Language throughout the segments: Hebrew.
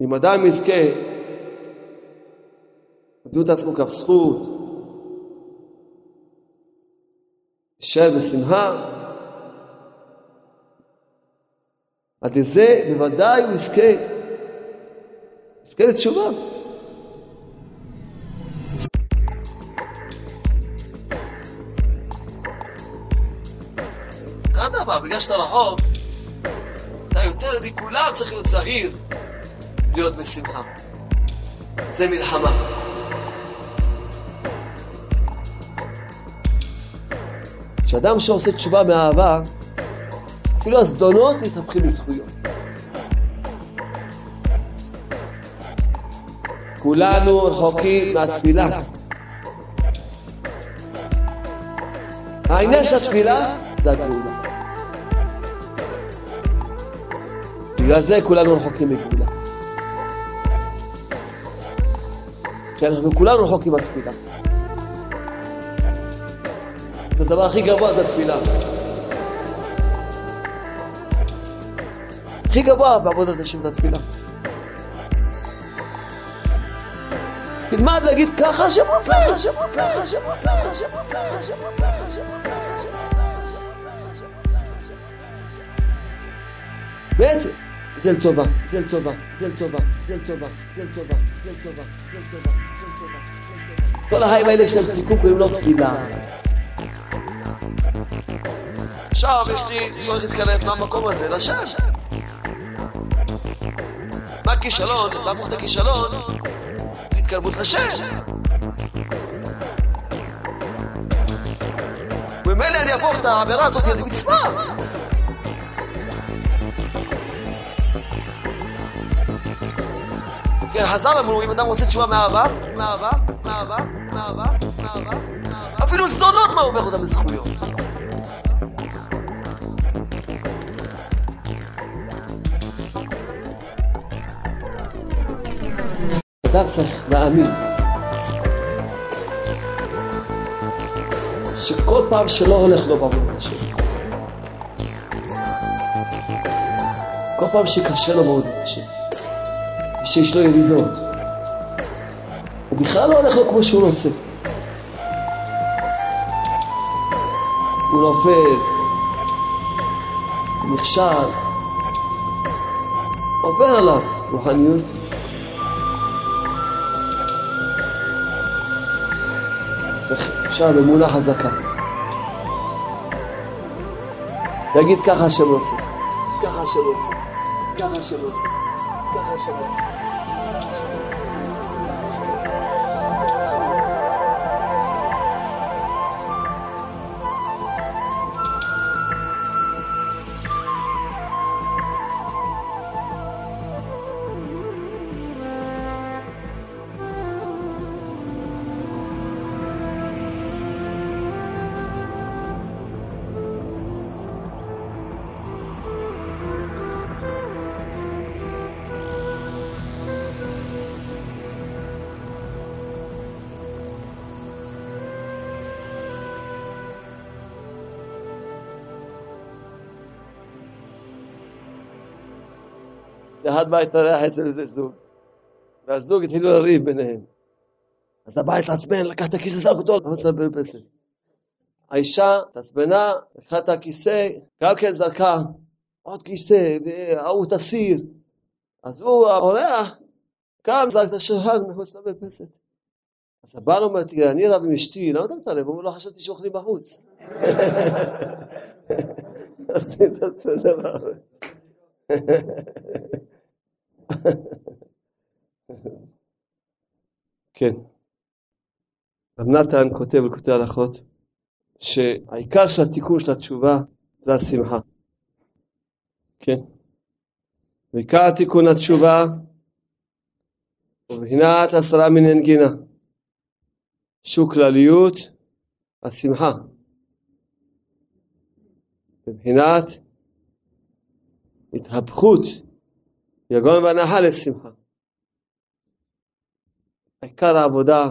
אם אדם יזכה לדמות עצמו כף זכות, להישאר בשמחה, עד לזה בוודאי הוא יזכה, יזכה לתשובה. בגלל שאתה רחוק, אתה יותר מכולם צריך להיות זהיר, להיות בשמחה. זה מלחמה. כשאדם שעושה תשובה מאהבה, אפילו הזדונות מתהפכים לזכויות. כולנו רחוקים מהתפילה. העניין של התפילה זה הגאולה. בגלל זה כולנו רחוקים מגאולה. כי אנחנו כולנו רחוקים מהתפילה. הדבר הכי גבוה זה התפילה. הכי גבוה בעבודת השם זה התפילה. תלמד להגיד ככה השם רוצה, השם רוצה, השם רוצה, השם רוצה, השם רוצה, השם רוצה, בעצם זה לטובה, זה לטובה, זה לטובה, זה לטובה, זה לטובה, זה לטובה, זה לטובה, זה לטובה. כל החיים האלה שלהם סיכום קוראים לו תפילה. עכשיו יש לי צורך להתקרב מהמקום הזה לשם. מה הכישלון? להפוך את הכישלון להתקרבות לשם. וממילא אני אהפוך את העבירה הזאת למצווה. כן, חז"ל אמרו, אם אדם עושה תשובה מאהבה, מאהבה, מאהבה, אפילו זדונות מה הופך אותם לזכויות. אדם צריך להאמין שכל פעם שלא הולך לו בעבודת השם, כל פעם שקשה לו בעבודת השם, שיש לו ירידות, הוא בכלל לא הולך לו כמו שהוא רוצה. נופל, הוא נכשל, עובר עליו רוחניות. אפשר באמונה חזקה. להגיד ככה השם רוצה, ככה השם רוצה, ככה השם רוצה, ככה השם רוצה, אחד בא להתארח אצל איזה זוג, והזוג התחילו לריב ביניהם. אז הבא התעצבן, לקח את הכיסא, זרק אותו, לא לצאת במרפסת. האישה התעצבנה, לקחה את הכיסא, גם כן זרקה עוד כיסא, וההוא תסיר. אז הוא, האורח, קם, זרק את השולחן מחוץ למרפסת. אז הבעל אומר, תראה, אני רב עם אשתי, למה אתה מתערב? הוא אומר, לא חשבתי שאוכלים בחוץ. עשית סדר בארץ. כן. רב נתן כותב בקוטעי הלכות שהעיקר של התיקון של התשובה זה השמחה. כן. ועיקר התיקון התשובה ובחינת עשרה מינין גינה שהוא כלליות השמחה. בבחינת התהפכות יגון והנחה לשמחה. עיקר העבודה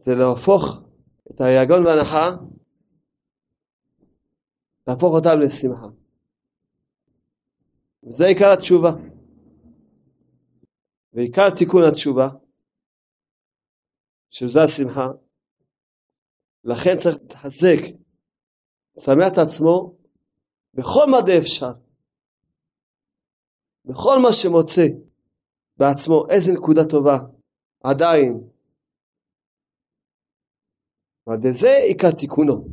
זה להפוך את היגון והנחה, להפוך אותם לשמחה. וזה עיקר התשובה. ועיקר תיקון התשובה, שזה השמחה, לכן צריך להתחזק, לשמח את עצמו בכל מדי אפשר, בכל מה שמוצא בעצמו איזה נקודה טובה, עדיין. ועל זה עיקר תיקונו.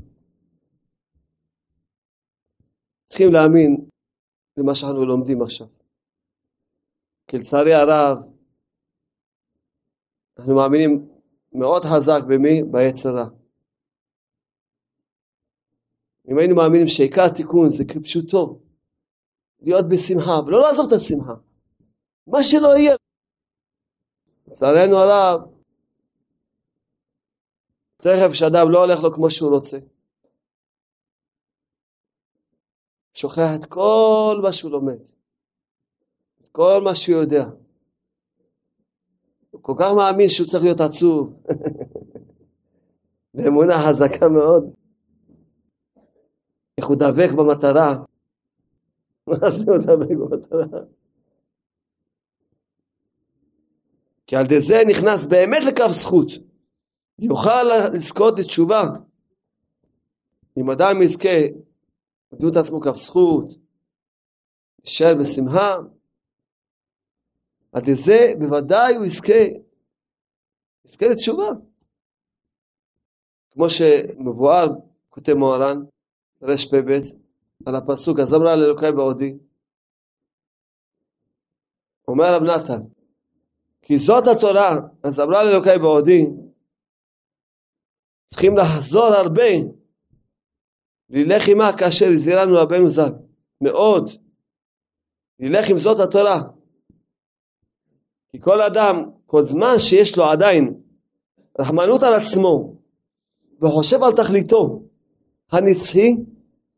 צריכים להאמין למה שאנחנו לומדים עכשיו. כי לצערי הרב, אנחנו מאמינים מאוד חזק במי? ביצרה. אם היינו מאמינים שעיקר התיקון זה כפשוטו, להיות בשמחה, ולא לעזוב את השמחה. מה שלא יהיה. לצערנו הרב, תכף שאדם לא הולך לו כמו שהוא רוצה. שוכח את כל מה שהוא לומד, את כל מה שהוא יודע. הוא כל כך מאמין שהוא צריך להיות עצוב. באמונה חזקה מאוד. איך הוא דבק במטרה. זה הוא דבק במטרה? כי על ידי זה נכנס באמת לקו זכות. יוכל לזכות לתשובה. אם אדם יזכה מדוע את עצמו כף זכות, יישאר בשמחה, עד לזה בוודאי הוא יזכה, יזכה לתשובה. כמו שמבואר, כותב מוהר"ן, רפ"ב, על הפסוק, אז אמרה לאלוקי בעודי. אומר רב נתן, כי זאת התורה, אז אמרה לאלוקי בעודי, צריכים לחזור הרבה ללך עמה כאשר הזהירנו רבנו ז"ל, מאוד. ללך עם זאת התורה. כי כל אדם, כל זמן שיש לו עדיין רחמנות על עצמו וחושב על תכליתו הנצחי,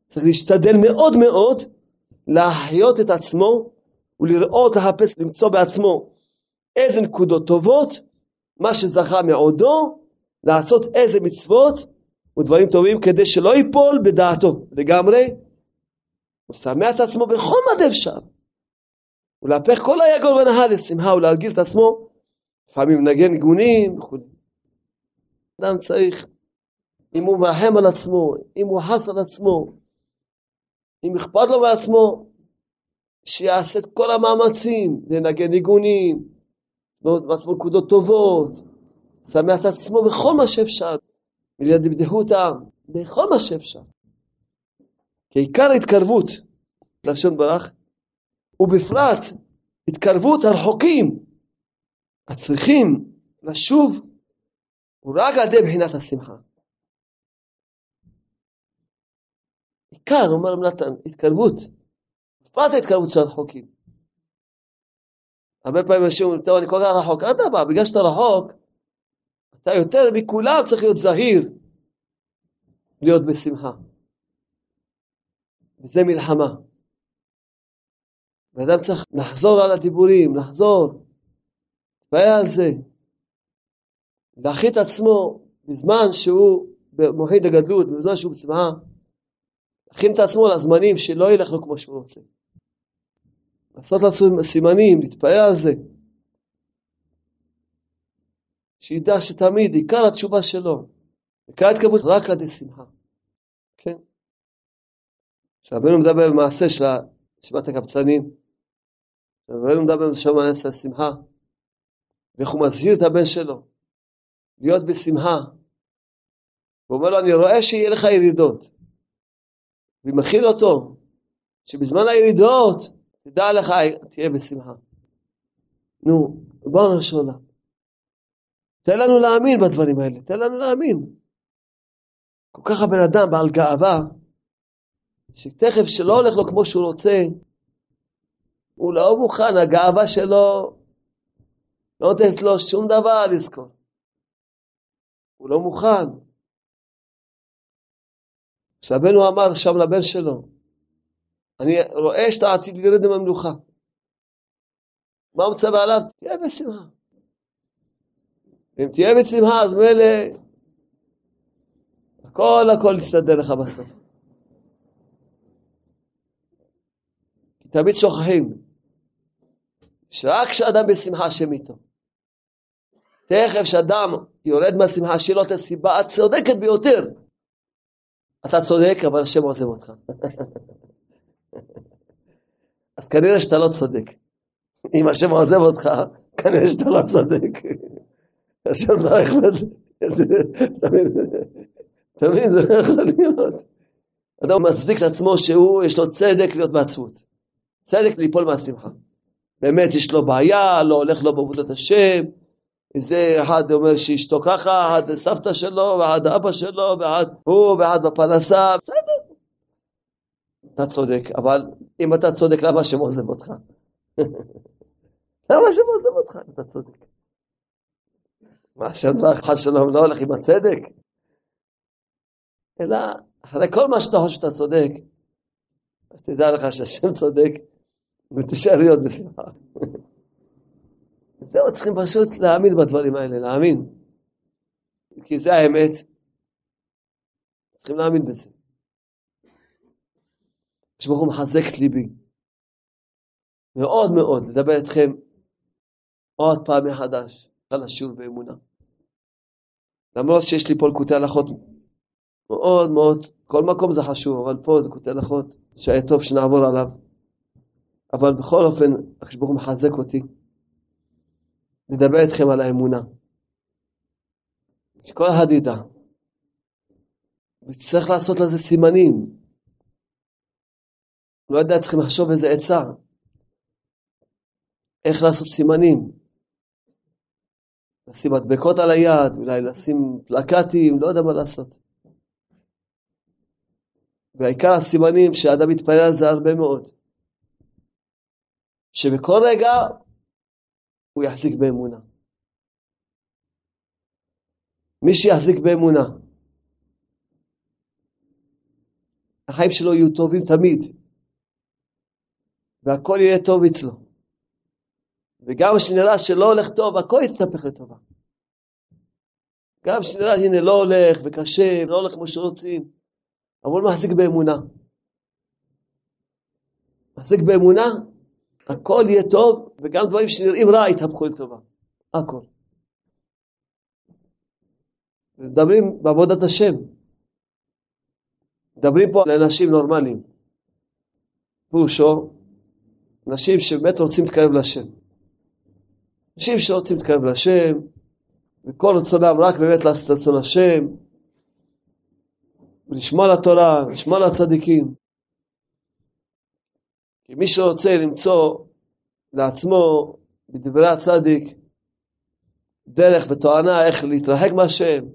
צריך להשתדל מאוד מאוד להחיות את עצמו ולראות, לחפש, למצוא בעצמו איזה נקודות טובות, מה שזכה מעודו, לעשות איזה מצוות ודברים טובים כדי שלא ייפול בדעתו לגמרי. הוא שמח את עצמו בכל מד אפשר. ולהפך כל היגון ונהל לשמחה ולהרגיל את עצמו, לפעמים לנגן ניגונים וכו'. אדם צריך, אם הוא מרחם על עצמו, אם הוא חס על עצמו, אם אכפת לו מעצמו, שיעשה את כל המאמצים לנגן ניגונים, לעצמו נקודות טובות, שמח את עצמו בכל מה שאפשר. ולדבדחותה בכל מה שאפשר. כי עיקר ההתקרבות לשון ברח, ובפרט התקרבות הרחוקים הצריכים לשוב הוא רק על ידי בחינת השמחה. עיקר, אומר נתן, התקרבות, בפרט ההתקרבות של הרחוקים. הרבה פעמים אנשים אומרים, טוב, אני כל כך רחוק, אדרבה, בגלל שאתה רחוק, אתה יותר מכולם צריך להיות זהיר, להיות בשמחה. וזה מלחמה. ואדם צריך לחזור על הדיבורים, לחזור, להתפעל על זה, להכין את עצמו בזמן שהוא במוחית הגדלות, בזמן שהוא בשמחה, להכין את עצמו לזמנים שלא ילך לו כמו שהוא רוצה. לעשות לעצמו סימנים, להתפעל על זה. שידע שתמיד עיקר התשובה שלו, עיקר התקבלות רק עד שמחה. כן. כשרבנו מדבר במעשה של ישיבת הקבצנים, רבנו מדבר בשם הנס השמחה, ואיך הוא מזהיר את הבן שלו, להיות בשמחה. הוא אומר לו, אני רואה שיהיה לך ירידות. ומכין אותו, שבזמן הירידות, תדע לך, תהיה בשמחה. נו, נשאול לה. תן לנו להאמין בדברים האלה, תן לנו להאמין. כל כך הבן אדם בעל גאווה, שתכף שלא הולך לו כמו שהוא רוצה, הוא לא מוכן, הגאווה שלו לא נותנת לו שום דבר לזכור. הוא לא מוכן. כשהבן אמר שם לבן שלו, אני רואה שאתה עתיד לרד עם המלוכה. מה הוא מצווה עליו? תהיה בשמחה. ואם תהיה בשמחה, אז מילא הכל הכל יסתדר לך בסוף. תמיד שוכחים. שרק כשאדם בשמחה השם איתו. תכף שאדם יורד מהשמחה שלו את הסיבה הצודקת ביותר. אתה צודק, אבל השם עוזב אותך. אז כנראה שאתה לא צודק. אם השם עוזב אותך, כנראה שאתה לא צודק. השם לא אכפת אתה מבין? זה לא יכול להיות. אדם מצדיק את עצמו שהוא, יש לו צדק להיות בעצמות. צדק ליפול מהשמחה. באמת יש לו בעיה, לא הולך לו בעבודת השם, זה אחד אומר שאשתו ככה, אחד סבתא שלו, ואחד אבא שלו, ואחד הוא, ואחד בפרנסה, בסדר. אתה צודק, אבל אם אתה צודק, למה השם עוזב אותך? למה השם עוזב אותך אתה צודק? מה, השם חד שלום לא הולך עם הצדק? אלא אחרי כל מה שאתה חושב שאתה צודק, אז תדע לך שהשם צודק, ותישאר להיות בשמחה. זהו, צריכים פשוט להאמין בדברים האלה, להאמין. כי זה האמת. צריכים להאמין בזה. שברוך הוא מחזק את ליבי. מאוד מאוד, לדבר איתכם עוד פעם מחדש על השיעור באמונה. למרות שיש לי פה לקוטי הלכות מאוד מאוד, כל מקום זה חשוב, אבל פה זה קוטי הלכות שהיה טוב שנעבור עליו. אבל בכל אופן, הקדוש ברוך הוא מחזק אותי. לדבר איתכם על האמונה. שכל אחד ידע. וצריך לעשות לזה סימנים. לא יודע, צריכים לחשוב איזה עצה. איך לעשות סימנים. לשים מדבקות על היד, אולי לשים פלקטים, לא יודע מה לעשות. והעיקר הסימנים שהאדם מתפלל על זה הרבה מאוד. שבכל רגע הוא יחזיק באמונה. מי שיחזיק באמונה, החיים שלו יהיו טובים תמיד, והכל יהיה טוב אצלו. וגם כשנראה שלא הולך טוב, הכל יתהפך לטובה. גם כשנראה, הנה, לא הולך וקשה, לא הולך כמו שרוצים, אבל מחזיק באמונה. מחזיק באמונה, הכל יהיה טוב, וגם דברים שנראים רע יתהפכו לטובה. הכל. מדברים בעבודת השם. מדברים פה על אנשים נורמליים. פירושו, אנשים שבאמת רוצים להתקרב לשם. אנשים שרוצים להתקרב לשם, וכל רצונם רק באמת לעשות את רצון השם, ולשמוע לתורה, לשמוע לצדיקים. כי מי שרוצה למצוא לעצמו בדברי הצדיק דרך ותואנה איך להתרחק מהשם,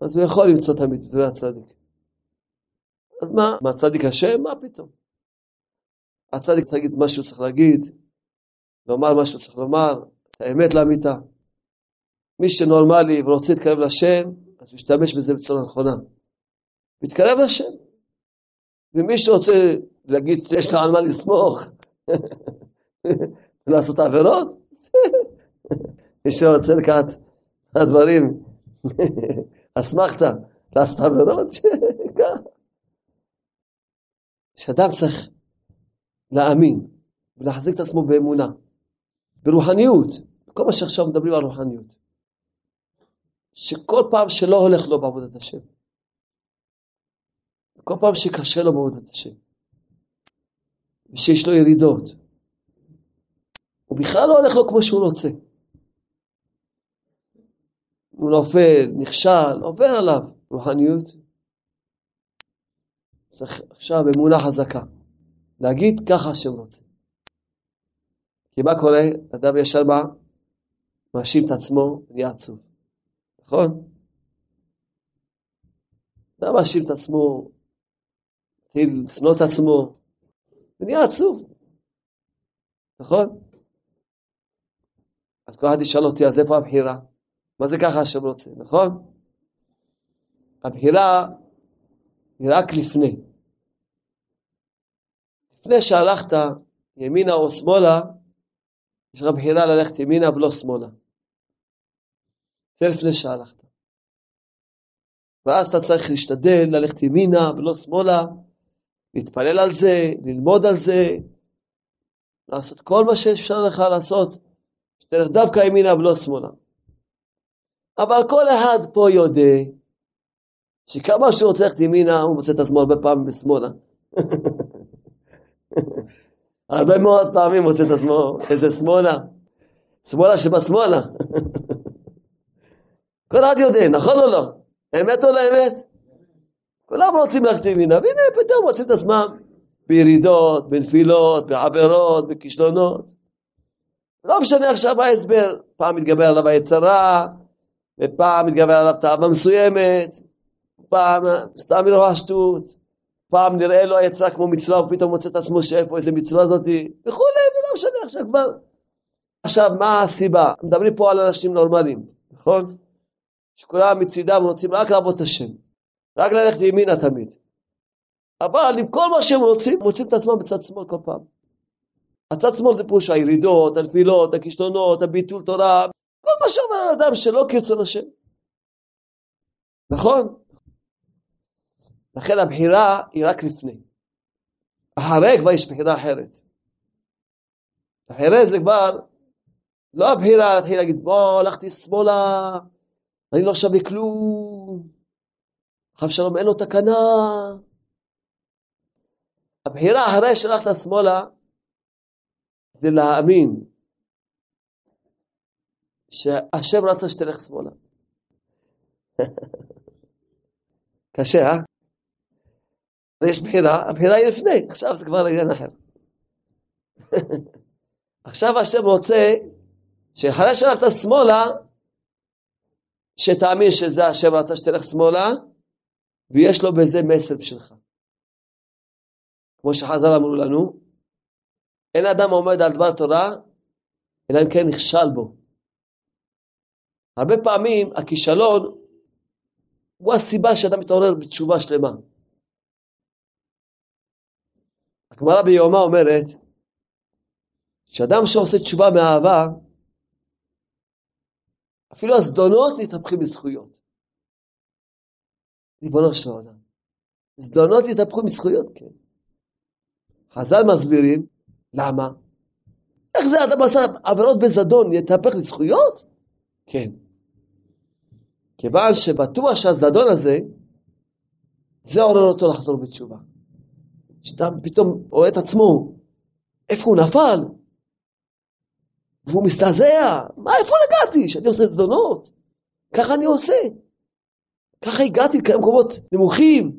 אז הוא יכול למצוא תמיד בדברי הצדיק. אז מה, מה צדיק השם? מה פתאום? הצדיק צריך להגיד מה שהוא צריך להגיד, לומר מה שהוא צריך לומר, את האמת לאמיתה. מי שנורמלי ורוצה להתקרב לשם, אז הוא ישתמש בזה בצורה נכונה. מתקרב לשם. ומי שרוצה להגיד שיש לו על מה לסמוך ולעשות עבירות, מי שרוצה לקחת הדברים, אסמכתה, לעשות עבירות, שאדם צריך להאמין ולהחזיק את עצמו באמונה, ברוחניות, כל מה שעכשיו מדברים על רוחניות. שכל פעם שלא הולך לו בעבודת השם, כל פעם שקשה לו בעבודת השם, ושיש לו ירידות, הוא בכלל לא הולך לו כמו שהוא רוצה. הוא נופל, נכשל, עובר עליו רוחניות. צריך עכשיו אמונה חזקה, להגיד ככה השם רוצה. כי מה קורה? אדם ישר מה? מאשים את עצמו, נהיה עצוב. נכון? אדם מאשים את עצמו, מתחיל לשנוא את עצמו, ונהיה עצוב. נכון? אז כל אחד ישאל אותי, אז איפה הבחירה? מה זה ככה השם רוצה, נכון? הבחירה היא רק לפני. לפני שהלכת ימינה או שמאלה, יש לך בחירה ללכת ימינה ולא שמאלה. זה לפני שהלכת. ואז אתה צריך להשתדל ללכת ימינה ולא שמאלה, להתפלל על זה, ללמוד על זה, לעשות כל מה שאפשר לך לעשות, שתלך דווקא ימינה ולא שמאלה. אבל כל אחד פה יודע שכמה שהוא רוצה ללכת ימינה, הוא מוצא את עצמו הרבה פעמים בשמאלה. הרבה מאוד פעמים מוצא את עצמו איזה שמאלה. שמאלה שבשמאלה. כל אחד יודע, נכון או לא? אמת או לא אמת? כולם רוצים ללכת ימינה, והנה פתאום מוצאים את עצמם בירידות, בנפילות, בעבירות, בכישלונות. לא משנה עכשיו מה ההסבר, פעם מתגבר עליו היצרה, ופעם מתגבר עליו תאווה מסוימת, פעם סתם מרוע שטות, פעם נראה לו היצרה כמו מצווה, ופתאום מוצא את עצמו שאיפה איזה מצווה זאתי, וכולי, ולא משנה עכשיו כבר. עכשיו, מה הסיבה? מדברים פה על אנשים נורמליים, נכון? שכולם מצידם רוצים רק לעבוד את השם, רק ללכת ימינה תמיד. אבל עם כל מה שהם רוצים, מוצאים את עצמם בצד שמאל כל פעם. הצד שמאל זה פירוש הירידות, הנפילות, הכישלונות, הביטול תורה, כל מה שאומר על אדם שלא כרצון השם. נכון? לכן הבחירה היא רק לפני. אחרי כבר יש בחירה אחרת. אחרי זה כבר לא הבחירה להתחיל להגיד בוא הלכתי שמאלה, אני לא שווה כלום, חב שלום אין לו תקנה. הבחירה אחרי שהלכת שמאלה זה להאמין שהשם רצה שתלך שמאלה. קשה, אה? יש בחירה, הבחירה היא לפני, עכשיו זה כבר עניין אחר. עכשיו השם רוצה שאחרי שהלכת שמאלה, שתאמין שזה השם רצה שתלך שמאלה, ויש לו בזה מסר בשבילך. כמו שחז"ל אמרו לנו, אין אדם עומד על דבר תורה, אלא אם כן נכשל בו. הרבה פעמים הכישלון הוא הסיבה שאדם מתעורר בתשובה שלמה. הגמרא ביומה אומרת שאדם שעושה תשובה מאהבה, אפילו הזדונות מתהפכים בזכויות. ריבונו של העולם. זדונות התהפכו מזכויות, כן. חז"ל מסבירים, למה? איך זה אדם עשה עבירות בזדון, יתהפך לזכויות? כן. כיוון שבטוח שהזדון הזה, זה עורר אותו לחזור בתשובה. שאתה פתאום רואה את עצמו, איפה הוא נפל? והוא מזדעזע, מה, איפה נגעתי? שאני עושה זדונות? ככה אני עושה. ככה הגעתי למקומות נמוכים.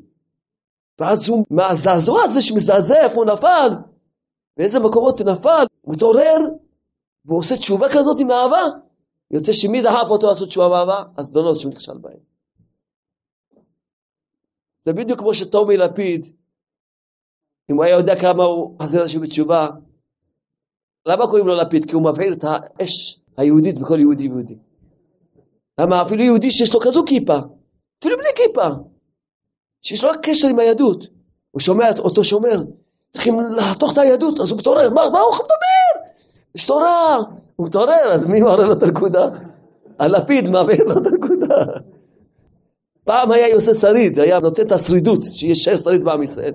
ואז הוא, מהזעזוע הזה שמזדעזע, איפה הוא נפל, באיזה מקומות הוא נפל, הוא מתעורר, והוא עושה תשובה כזאת עם אהבה. יוצא שמי דחף אותו לעשות תשובה באהבה? הזדונות שהוא נכשל בהם. זה בדיוק כמו שטומי לפיד, אם הוא היה יודע כמה הוא מחזיר אנשים בתשובה, למה קוראים לו לפיד? כי הוא מבעיר את האש היהודית בכל יהודי ויהודי. למה אפילו יהודי שיש לו כזו כיפה, אפילו בלי כיפה, שיש לו רק קשר עם היהדות, הוא שומע את אותו שאומר, צריכים לחתוך את היהדות, אז הוא מתעורר, מה, מה הוא מדבר? יש תורה, הוא מתעורר, אז מי מעורר לו את הנקודה? הלפיד מעביר לו את הנקודה. פעם היה עושה שריד, היה נותן את השרידות, שיש שריד בעם ישראל.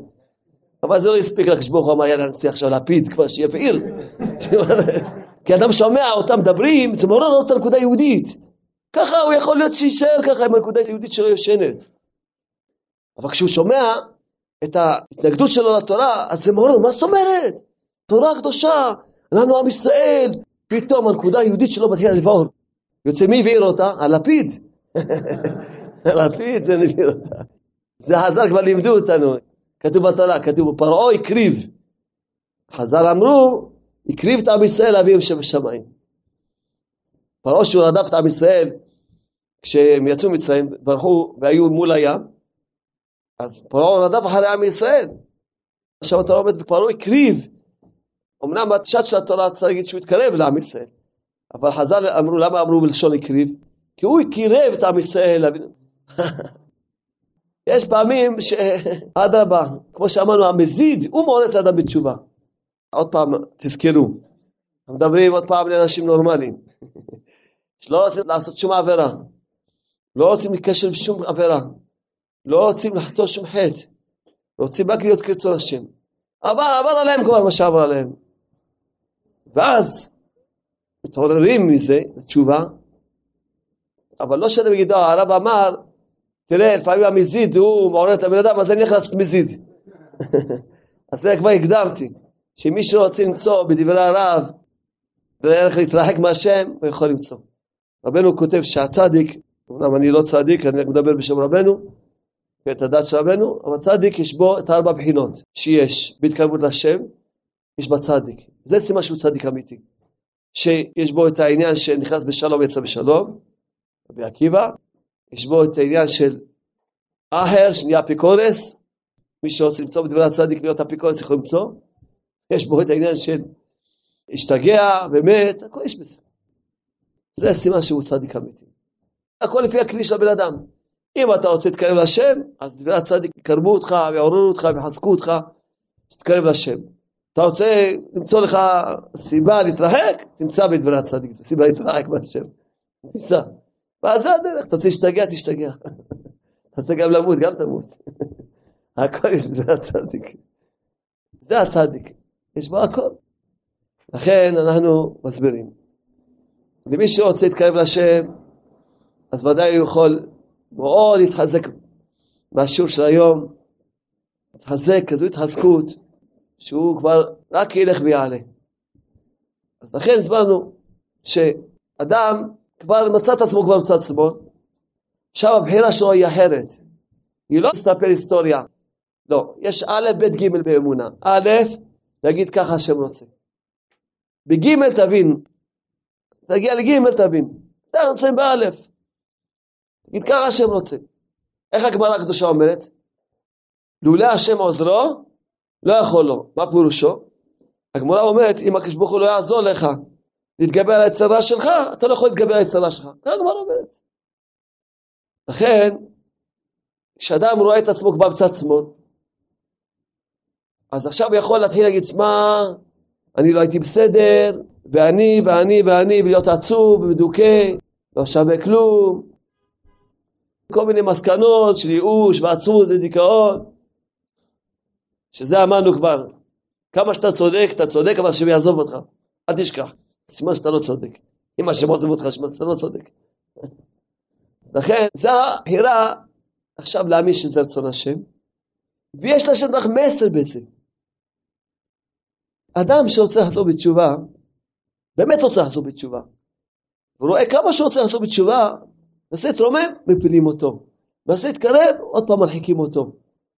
אבל זה לא הספיק לקדוש ברוך אמר יאללה נצליח עכשיו לפיד כבר שיבעיר. כי אדם שומע אותם מדברים, זה מעורר לו את הנקודה היהודית. ככה הוא יכול להיות שיישאר ככה עם הנקודה היהודית שלו יושנת. אבל כשהוא שומע את ההתנגדות שלו לתורה, אז זה מעורר, מה זאת אומרת? תורה קדושה, אנחנו עם ישראל, פתאום הנקודה היהודית שלו מתחילה לבעור. יוצא מי הבעיר אותה? הלפיד. הלפיד זה נבעיר אותה. זה חז"ל כבר לימדו אותנו. כתוב בתורה, כתוב, פרעה הקריב. חז"ל אמרו, הקריב את עם ישראל לאביהם שבשמיים. פרעה שהוא רדף את עם ישראל, כשהם יצאו מצרים, ברחו והיו מול הים, אז פרעה רדף אחרי עם ישראל. עכשיו התורה אומרת, ופרעה הקריב. אמנם הפשט של התורה צריך להגיד שהוא התקרב לעם ישראל. אבל חז"ל אמרו, למה אמרו בלשון הקריב? כי הוא קירב את עם ישראל. יש פעמים שאדרבה, כמו שאמרנו, המזיד, הוא מעורר את האדם בתשובה. עוד פעם, תזכרו, מדברים עוד פעם לאנשים נורמליים, שלא רוצים לעשות שום עבירה, לא רוצים לקשר בשום עבירה, לא רוצים לחטוא שום חטא, רוצים רק להיות כרצון השם. אבל עבר עליהם כבר מה שעבר עליהם. ואז מתעוררים מזה לתשובה, אבל לא שאני אגיד, הרב אמר, תראה, לפעמים המזיד הוא מעורר את הבן אדם, אז אני הולך לעשות מזיד. אז זה כבר הקדמתי, שמי שרוצה למצוא בדברי הרב, דרך להתרחק מהשם, הוא יכול למצוא. רבנו כותב שהצדיק, אמנם אני לא צדיק, אני רק מדבר בשם רבנו, ואת הדת של רבנו, אבל צדיק יש בו את ארבע בחינות שיש בהתקרבות לשם, יש בה צדיק. זה סימן שהוא צדיק אמיתי. שיש בו את העניין שנכנס בשלום יצא בשלום, רבי עקיבא, יש בו את העניין של אחר שנהיה אפיקורס, מי שרוצה למצוא בדברי הצדיק להיות אפיקורס יכול למצוא, יש בו את העניין של השתגע ומת, הכל יש בזה. זה סימן שהוא צדיק אמיתי. הכל לפי הכלי של הבן אדם. אם אתה רוצה להתקרב להשם, אז דברי הצדיק יקרבו אותך ויעוררו אותך ויחזקו אותך, שתתקרב להשם. אתה רוצה למצוא לך סיבה להתרחק, תמצא בדברי הצדיק, סיבה להתרחק מהשם. תמצא. ואז זה הדרך, אתה רוצה להשתגע, תשתגע. אתה רוצה גם למות, גם תמות. הכל יש בזה הצדיק. זה הצדיק, יש בו הכל. לכן אנחנו מסבירים. למי שרוצה להתקרב להשם, אז ודאי הוא יכול מאוד להתחזק מהשיעור של היום, להתחזק, כזו התחזקות, שהוא כבר רק ילך ויעלה. אז לכן הסברנו שאדם כבר מצא את עצמו כבר בצד שמאל, עכשיו הבחירה שלו היא אחרת. היא לא לספר היסטוריה, לא, יש א', ב', ג' באמונה. א', להגיד ככה השם רוצה. בג' תבין, תגיע לג' תבין. אתה רוצה באלף. תגיד ככה השם רוצה. איך הגמרא הקדושה אומרת? לולא השם עוזרו, לא יכול לו. מה פירושו? הגמרא אומרת, אם הקדוש ברוך הוא לא יעזור לך להתגבר על היצרה שלך, אתה לא יכול להתגבר על היצרה שלך. ככה הגמרא אומרת. לכן, כשאדם רואה את עצמו כבר בצד שמאל, אז עכשיו הוא יכול להתחיל להגיד, שמע, אני לא הייתי בסדר, ואני, ואני, ואני, ולהיות עצוב ומדוכא, לא שווה כלום. כל מיני מסקנות של ייאוש ועצבות ודיכאון, שזה אמרנו כבר. כמה שאתה צודק, אתה צודק, אבל השם יעזוב אותך. אל תשכח. סימן שאתה לא צודק. אם השם עוזב אותך, סימן שאתה לא צודק. לכן, זו הבחירה עכשיו להאמין שזה רצון השם, ויש לשם לך מסר בזה. אדם שרוצה לחזור בתשובה, באמת רוצה לחזור בתשובה, הוא רואה כמה שהוא רוצה לחזור בתשובה, מנסה להתרומם, מפילים אותו. מנסה להתקרב, עוד פעם מרחיקים אותו.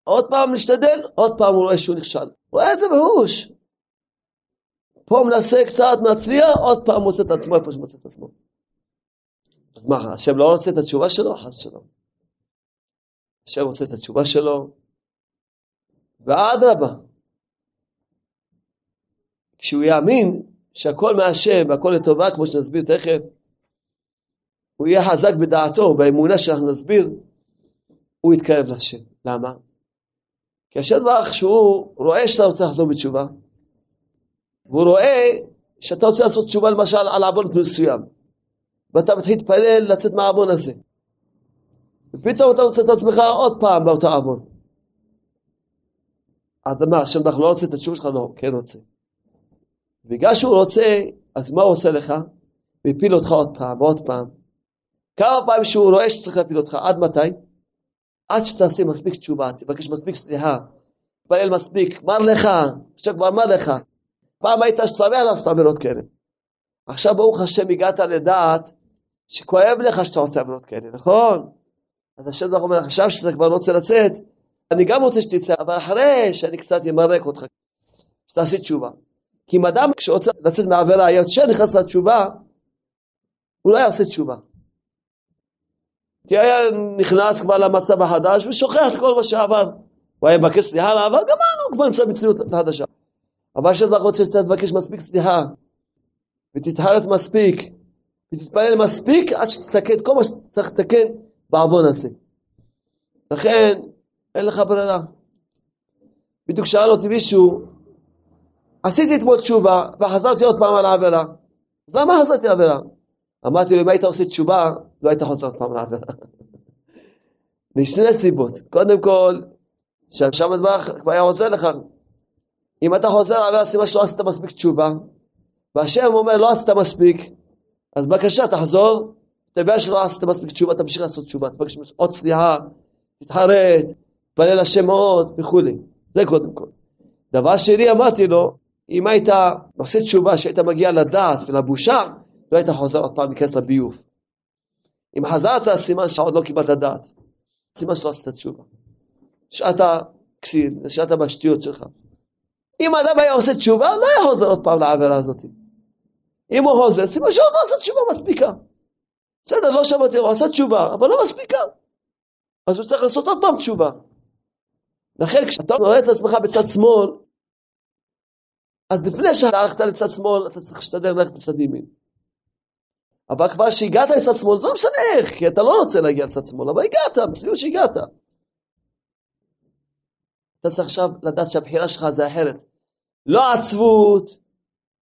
עוד פעם משתדל, עוד פעם הוא רואה שהוא נכשל. רואה את זה בהוש. פה מנסה קצת מצליח, עוד פעם מוצא את עצמו איפה שמוצא את עצמו. אז מה, השם לא רוצה את התשובה שלו? חס שלום. השם רוצה את התשובה שלו, ואדרבה, כשהוא יאמין שהכל מהשם והכל לטובה, כמו שנסביר תכף, הוא יהיה חזק בדעתו, באמונה שאנחנו נסביר, הוא יתקרב להשם. למה? כי השם ברך שהוא רואה שאתה רוצה לחזור בתשובה, והוא רואה שאתה רוצה לעשות תשובה למשל על עוון מסוים, ואתה מתחיל להתפלל לצאת מהעוון הזה. ופתאום אתה רוצה את עצמך עוד פעם באותו עוון. אז מה, השם ברך לא רוצה את התשובה שלך? לא, כן רוצה. בגלל שהוא רוצה, אז מה הוא עושה לך? הוא הפיל אותך עוד פעם ועוד פעם. כמה פעמים שהוא רואה שצריך להפיל אותך, עד מתי? עד שתעשה מספיק תשובה, תבקש מספיק סליחה, תפלל מספיק, מר לך, עכשיו כבר מר לך. פעם היית שמח לעשות עבירות כאלה. עכשיו ברוך השם הגעת לדעת שכואב לך שאתה עושה עבירות כאלה, נכון? אז השם ברוך אומר עכשיו שאתה כבר רוצה לצאת, אני גם רוצה שתצא, אבל אחרי שאני קצת אמרק אותך, שתעשי תשובה. כי אם אדם כשרוצה לצאת מהעבירה ישר נכנס לתשובה, הוא לא היה עושה תשובה. כי היה נכנס כבר למצב החדש ושוכח את כל מה שעבר. הוא היה מבקש סליחה על העבר, גמרנו, כבר נמצא במציאות חדשה. אבל כשאתה רוצה שאתה תבקש מספיק סליחה, ותתחרט מספיק, ותתפלל מספיק עד שתתקן כל מה שצריך לתקן בעוון הזה. לכן, אין לך ברירה. בדיוק שאל אותי מישהו, עשיתי אתמול תשובה, וחזרתי עוד פעם על העבירה. אז למה חזרתי לעבירה? אמרתי לו, אם היית עושה תשובה, לא היית חוזר עוד פעם לעבירה. משני סיבות. קודם כל, שהשם הדברך כבר היה עוזר לך. אם אתה חוזר לעבירה, סיבה שלא עשית מספיק תשובה, והשם אומר לא עשית מספיק, אז בבקשה תחזור, תדע שלא עשית מספיק תשובה, תמשיך לעשות תשובה, תבקש עוד סליחה, תתחרט, תפלל השם עוד וכולי, זה קודם כל. דבר שני אמרתי לו, אם היית עושה תשובה שהיית מגיע לדעת ולבושה, לא היית חוזר עוד פעם להיכנס לביוב. אם חזרת, סימן שעוד לא קיבלת דעת. סימן שלא עשית תשובה. שאתה כסיל, שאתה בשטויות שלך. אם אדם היה עושה תשובה, לא היה חוזר עוד פעם לעבירה הזאת. אם הוא חוזר, סימן שעוד לא עשה תשובה מספיקה. בסדר, לא שמעתי, הוא עשה תשובה, אבל לא מספיקה. אז הוא צריך לעשות עוד פעם תשובה. לכן כשאתה רואה את עצמך בצד שמאל, אז לפני שהלכת לצד שמאל, אתה צריך להשתדל ללכת לצד ימין. אבל כבר שהגעת לצד שמאל, זה לא משנה איך, כי אתה לא רוצה להגיע לצד שמאל, אבל הגעת, מציאות שהגעת. אתה צריך עכשיו לדעת שהבחירה שלך זה אחרת. לא העצבות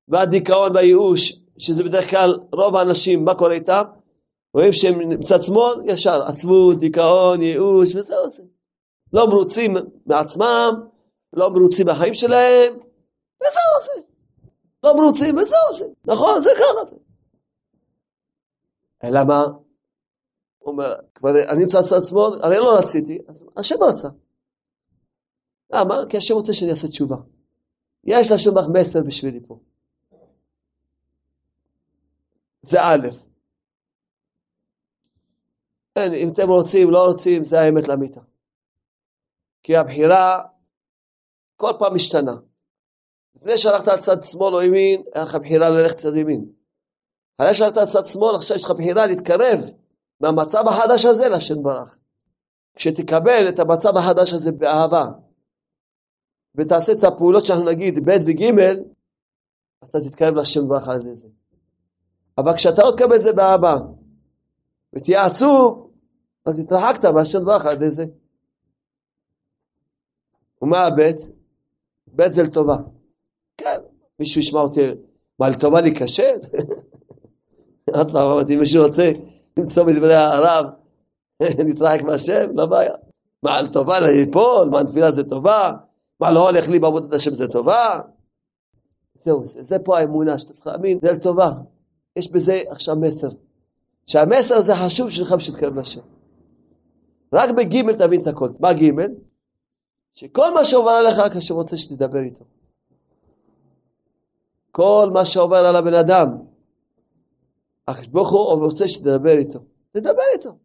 והדיכאון והייאוש, שזה בדרך כלל רוב האנשים, מה קורה איתם? רואים שהם מצד שמאל, ישר עצבות, דיכאון, ייאוש, וזהו זה. לא מרוצים מעצמם, לא מרוצים מהחיים שלהם, וזהו זה. לא מרוצים, וזהו זה. נכון, זה ככה זה. אלא מה? הוא אומר, כבר אני נמצא בצד שמאל, הרי לא רציתי, אז השם רצה. למה? כי השם רוצה שאני אעשה תשובה. יש לשם מסר בשבילי פה. זה א', אין, אם אתם רוצים, לא רוצים, זה האמת לאמיתה. כי הבחירה כל פעם משתנה. לפני שהלכת על צד שמאל או ימין, היה לך בחירה ללכת צד ימין. שהלכת על צד שמאל, עכשיו יש לך בחירה להתקרב מהמצב החדש הזה לשם ברך. כשתקבל את המצב החדש הזה באהבה, ותעשה את הפעולות שאנחנו נגיד ב' וג', אתה תתקרב לשם ברך על ידי זה. אבל כשאתה לא תקבל את זה באהבה, ותהיה עצוב, אז התרחקת מהשם ברך על ידי זה. ומה הבית? בית זה לטובה. כן, מישהו ישמע אותי, מה לטובה להיכשל? עוד פעם אמרתי, מישהו רוצה למצוא בדברי הרב, נתרחק מהשם, לא בעיה. מה לטובה ליפול, מה תפילה זה טובה, מה לא הולך לי בעבודת השם זה טובה. זהו, זה, זה פה האמונה שאתה צריך להאמין, זה לטובה. יש בזה עכשיו מסר. שהמסר הזה חשוב שלך בשביל לשם. רק בג' תבין את הכל. מה ג'? שכל מה שעובר עליך רק השם רוצה שתדבר איתו. כל מה שעובר על הבן אדם, הקדוש ברוך הוא רוצה שתדבר איתו. תדבר איתו.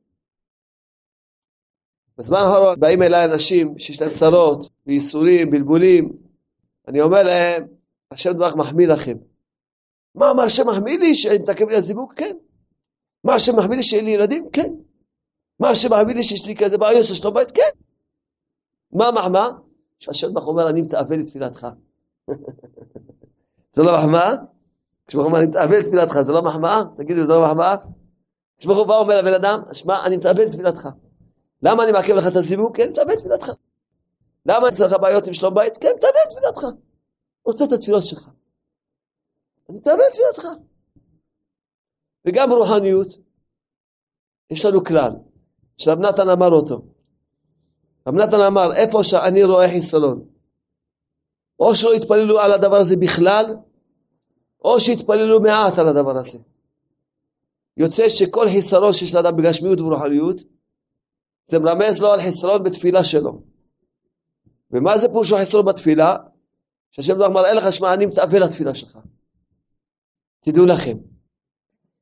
בזמן האחרון באים אליי אנשים שיש להם צרות וייסורים, בלבולים, אני אומר להם, השם דברך מחמיא לכם. מה, מה השם מחמיא לי שאני מתקן לי הזיווג? כן. מה השם מחמיא לי שיהיה לי ילדים? כן. מה השם מחמיא לי שיש לי כזה בעיות של שלום בית? כן. מה מחמאה? שהשם ברוך אומר אני מתאבל לתפילתך. זה לא מחמאה? כשברוך אומר אני מתאבל לתפילתך זה לא מחמאה? תגידו זה לא מחמאה? כשברוך הוא אומר לבן אדם, שמע אני מתאבל לתפילתך. למה אני מעכב לך את הזיווג? כן, מתאבל לתפילתך. למה אני צריך בעיות עם שלום בית? כן, מתאבל לתפילתך. רוצה את התפילות שלך. אני מתאבל לתפילתך. וגם ברוחניות, יש לנו כלל, שרב נתן אמר אותו. רב נתן אמר, איפה שאני רואה חיסרון, או שלא יתפללו על הדבר הזה בכלל, או שיתפללו מעט על הדבר הזה. יוצא שכל חיסרון שיש לאדם בגשמיות וברוחניות, זה מרמז לו על חיסרון בתפילה שלו. ומה זה פירושו חיסרון בתפילה? שהשם דבר מראה לך, שמע, אני מתאבל לתפילה שלך. תדעו לכם,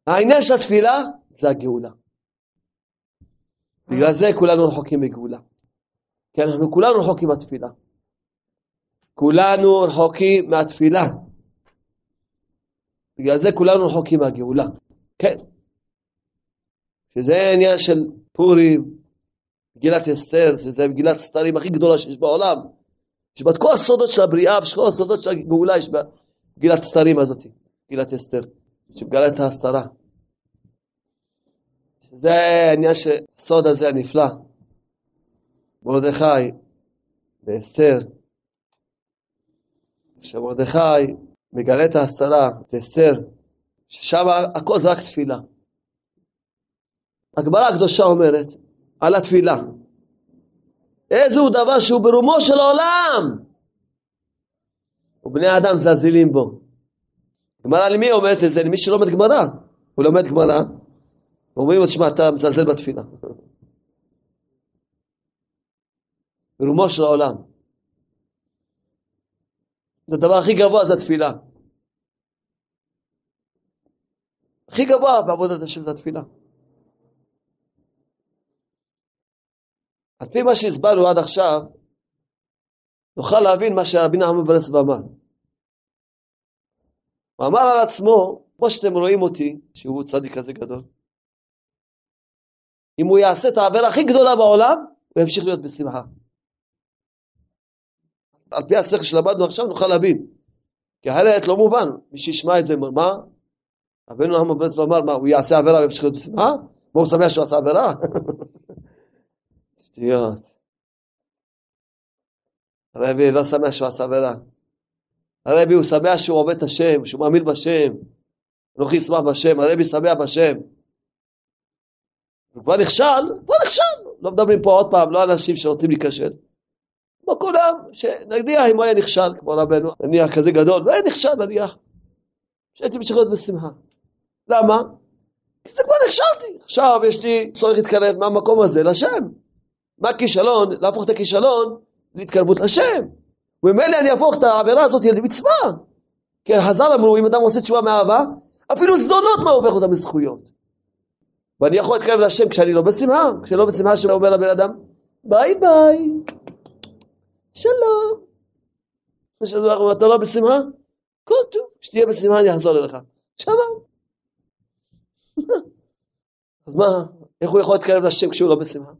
העניין של התפילה זה הגאולה. בגלל זה כולנו רחוקים מגאולה. כי אנחנו כולנו רחוקים מהתפילה. כולנו רחוקים מהתפילה. בגלל זה כולנו רחוקים מהגאולה. כן. שזה עניין של פורים, מגילת אסתר, שזה מגילת הסתרים הכי גדולה שיש בעולם. יש בה את כל הסודות של הבריאה וכל הסודות של הגאולה יש בה מגילת הסתרים הזאת, מגילת אסתר, שמגלה את ההסתרה. שזה העניין של הסוד הזה הנפלא. מרדכי ואסתר, שמרדכי מגלה את ההסתרה, את אסתר, ששם הכל זה רק תפילה. הגמרא הקדושה אומרת על התפילה, איזהו דבר שהוא ברומו של העולם, ובני האדם זזילים בו. גמרא למי אומרת את זה? למי שלומד גמרא. הוא לומד גמרא, ואומרים לו, תשמע, אתה מזלזל בתפילה. ברומו של העולם. הדבר הכי גבוה זה התפילה. הכי גבוה בעבודת השם זה התפילה. על פי מה שהסברנו עד עכשיו, נוכל להבין מה שרבי נחמן ברסלב אמר. הוא אמר על עצמו, כמו שאתם רואים אותי, שהוא צדיק כזה גדול, אם הוא יעשה את העבירה הכי גדולה בעולם, הוא ימשיך להיות בשמחה. על פי השכל שלמדנו עכשיו נוכל להבין. כי אחרת לא מובן, מי שישמע את זה, מה? רבנו נחמן ברסלב אמר, מה, הוא יעשה עבירה וימשיך להיות בשמחה? מה הוא שמח שהוא עשה עבירה? שטויות. הרבי לא שמח שהוא עשה עבירה. הרבי הוא שמח שהוא עובד את השם, שהוא מאמין בשם. אנוכי ישמח בשם, הרבי שמח בשם. הוא כבר נכשל, כבר נכשל. לא מדברים פה עוד פעם, לא אנשים שרוצים להיכשל. כמו כולם, שנניח אם הוא היה נכשל, כמו רבנו, נניח כזה גדול, והיה נכשל נניח, שהייתי ממשיך להיות בשמחה. למה? כי זה כבר נכשלתי. עכשיו יש לי צורך להתקרב מהמקום הזה לשם. מה הכישלון? להפוך את הכישלון להתקרבות לשם. וממילא אני אהפוך את העבירה הזאת למצווה. כי חז"ל אמרו, אם אדם עושה תשובה מאהבה, אפילו זדונות מה הופך אותם לזכויות. ואני יכול להתקרב לשם כשאני לא בשמחה, כשלא בשמחה שאומר לבן אדם, ביי ביי, שלום. אתה לא בשמחה? כל טוב, כשתהיה בשמחה אני אחזור אליך. שלום. אז מה, איך הוא יכול להתקרב לשם כשהוא לא בשמחה?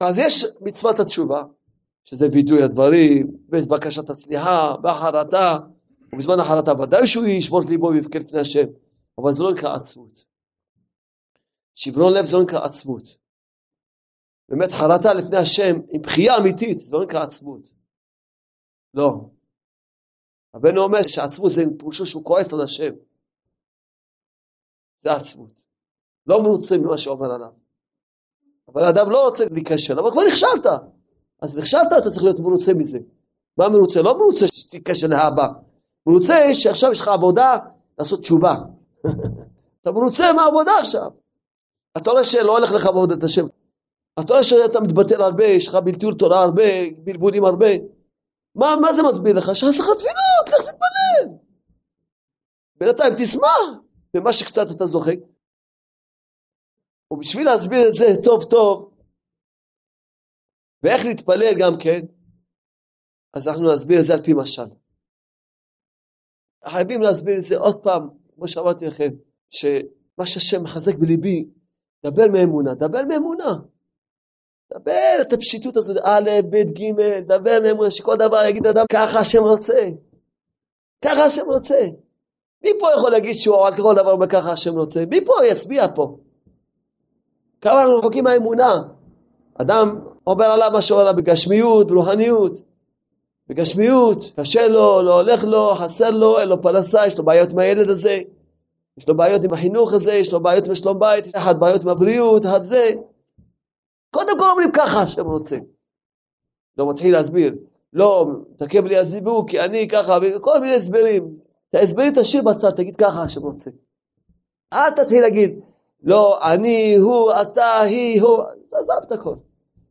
אז יש מצוות התשובה, שזה וידוי הדברים, ובקשת הסליחה, והחרטה, ובזמן החרטה ודאי שהוא ישבור את ליבו ויבכה לפני השם, אבל זה לא נקרא עצמות. שברון לב זה לא נקרא עצמות. באמת חרטה לפני השם עם בחייה אמיתית, זה לא נקרא עצמות. לא. רבנו אומר שעצמות זה פירושו שהוא כועס על השם. זה עצמות. לא מרוצה ממה שעובר עליו. אבל האדם לא רוצה להיכשל, אבל כבר נכשלת. אז נכשלת, אתה צריך להיות מרוצה מזה. מה מרוצה? לא מרוצה שתיכשל להבא. מרוצה שעכשיו יש לך עבודה לעשות תשובה. אתה מרוצה מהעבודה עכשיו. אתה רואה שלא הולך לך בעבודת השם. אתה רואה שאתה מתבטל הרבה, יש לך בלתול תורה הרבה, בלבולים הרבה. מה, מה זה מסביר לך? שעשה לך תפילות, לך תתפלל. בינתיים תשמח במה שקצת אתה זוכק. ובשביל להסביר את זה טוב טוב, ואיך להתפלל גם כן, אז אנחנו נסביר את זה על פי משל. חייבים להסביר את זה עוד פעם, כמו שאמרתי לכם, שמה שהשם מחזק בליבי, דבר מאמונה, דבר מאמונה. דבר את הפשיטות הזאת, א', ב', ג', דבר מאמונה, שכל דבר יגיד אדם, ככה השם רוצה. ככה השם רוצה. מי פה יכול להגיד שהוא על כל דבר אומר ככה השם רוצה? מי פה יצביע פה? כמה אנחנו רחוקים מהאמונה. אדם עובר עליו מה שעובר עליו בגשמיות, ברוחניות. בגשמיות, קשה לו, לא הולך לו, חסר לו, אין לו פרנסה, יש לו בעיות עם הילד הזה, יש לו בעיות עם החינוך הזה, יש לו בעיות עם שלום בית, אחד בעיות עם הבריאות, אחד זה. קודם כל אומרים ככה השם רוצה. לא מתחיל להסביר, לא, תקב לי הזיווג, כי אני ככה, וכל מיני הסברים. את ההסברים תשאיר בצד, תגיד ככה השם רוצה. אל תתחיל להגיד, לא, אני, הוא, אתה, היא, הוא, עזב את הכל.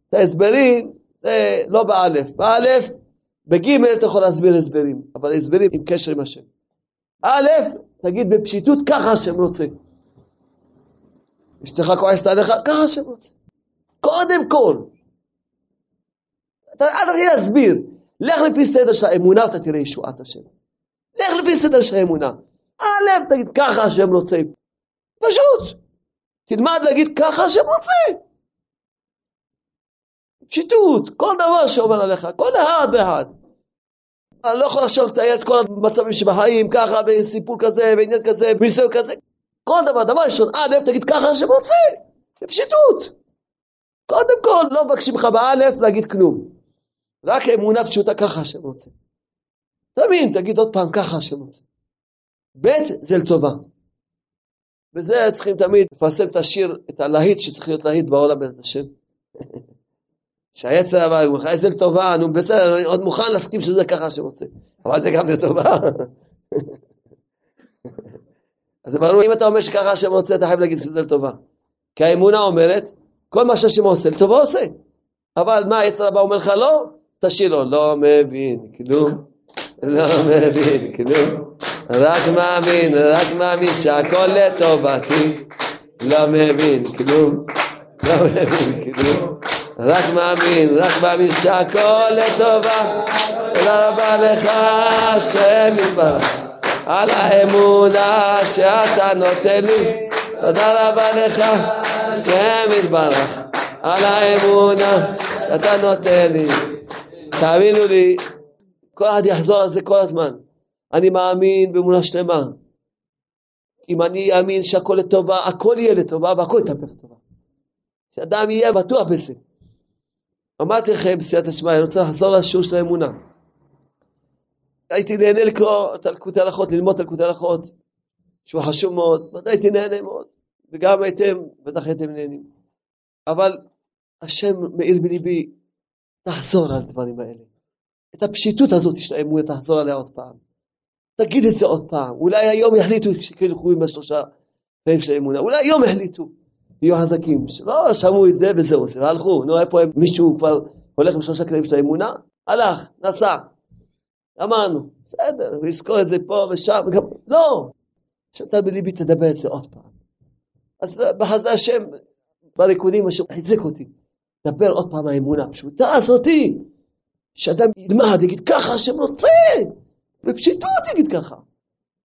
את ההסברים, זה לא באלף. באלף, בגימל אתה יכול להסביר הסברים, אבל הסברים עם קשר עם השם. א', תגיד בפשיטות, ככה השם רוצה. אשתך כועסת עליך, ככה השם רוצה. קודם כל. אתה אל תתחיל להסביר. לך לפי סדר של האמונה, אתה תראה ישועת השם. לך לפי סדר של האמונה. א', תגיד, ככה השם רוצה. פשוט. תלמד להגיד ככה השם רוצה. פשיטות, כל דבר שאומר עליך, כל אחד ואחד. אני לא יכול עכשיו לתאר את כל המצבים שבחיים, ככה, וסיפור כזה, ועניין כזה, וניסיון כזה. כל דבר, דבר ראשון, א', תגיד ככה השם רוצה, בפשיטות. קודם כל, לא מבקשים לך באלף להגיד כלום. רק אמונה פשוטה, ככה השם רוצה. תאמין, תגיד עוד פעם, ככה השם רוצה. ב', זה לטובה. וזה צריכים תמיד לפרסם את השיר, את הלהיט שצריך להיות להיט בעולם בעזרת השם. שהיצר אמר, לך איזה לטובה, נו בסדר, אני עוד מוכן להסכים שזה ככה שרוצה, אבל זה גם לטובה. אז זה ברור, אם אתה אומר שככה השם רוצה, אתה חייב להגיד שזה לטובה. כי האמונה אומרת, כל מה שהשם עושה, לטובה עושה. אבל מה, יצר הבא אומר לך לא? תשאיר לו, לא מבין כלום, לא מבין כלום, רק מאמין, רק מאמין שהכל לטובתי, לא מבין כלום, לא מבין כלום, רק מאמין, רק מאמין שהכל לטובה, תודה רבה לך השם יתברך. על האמונה שאתה נותן לי. תודה רבה לך, השם יתברך, על האמונה שאתה נותן לי. תאמינו לי, כל אחד יחזור על זה כל הזמן. אני מאמין באמונה שלמה. אם אני אאמין שהכל לטובה, הכל יהיה לטובה והכל יתהפך לטובה. שאדם יהיה בטוח בזה. אמרתי לכם בסייעתא שמיא, אני רוצה לחזור לשיעור של האמונה. הייתי נהנה לקרוא את הלקוטי הלכות, ללמוד את הלקוטי הלכות, שהוא חשוב מאוד, ודאי הייתי נהנה מאוד, וגם הייתם, בטח הייתם נהנים. אבל השם מאיר בליבי, תחזור על הדברים האלה. את הפשיטות הזאת של האמונה, תחזור עליה עוד פעם. תגיד את זה עוד פעם. אולי היום יחליטו שילכו עם השלושה חיים של האמונה. אולי היום יחליטו. יהיו חזקים. שלא שמעו את זה וזהו זה, והלכו. נו, איפה הם? מישהו כבר הולך עם שלושה כלים של האמונה? הלך, נסע. אמרנו, בסדר, הוא יזכור את זה פה ושם, וגם, לא, שאתה בליבי תדבר את זה עוד פעם. אז בחזה השם, בריקודים, השם חיזק אותי. דבר עוד פעם האמונה הפשוטה הזאתי, שאדם ילמד, יגיד ככה השם רוצה, בפשיטות יגיד ככה.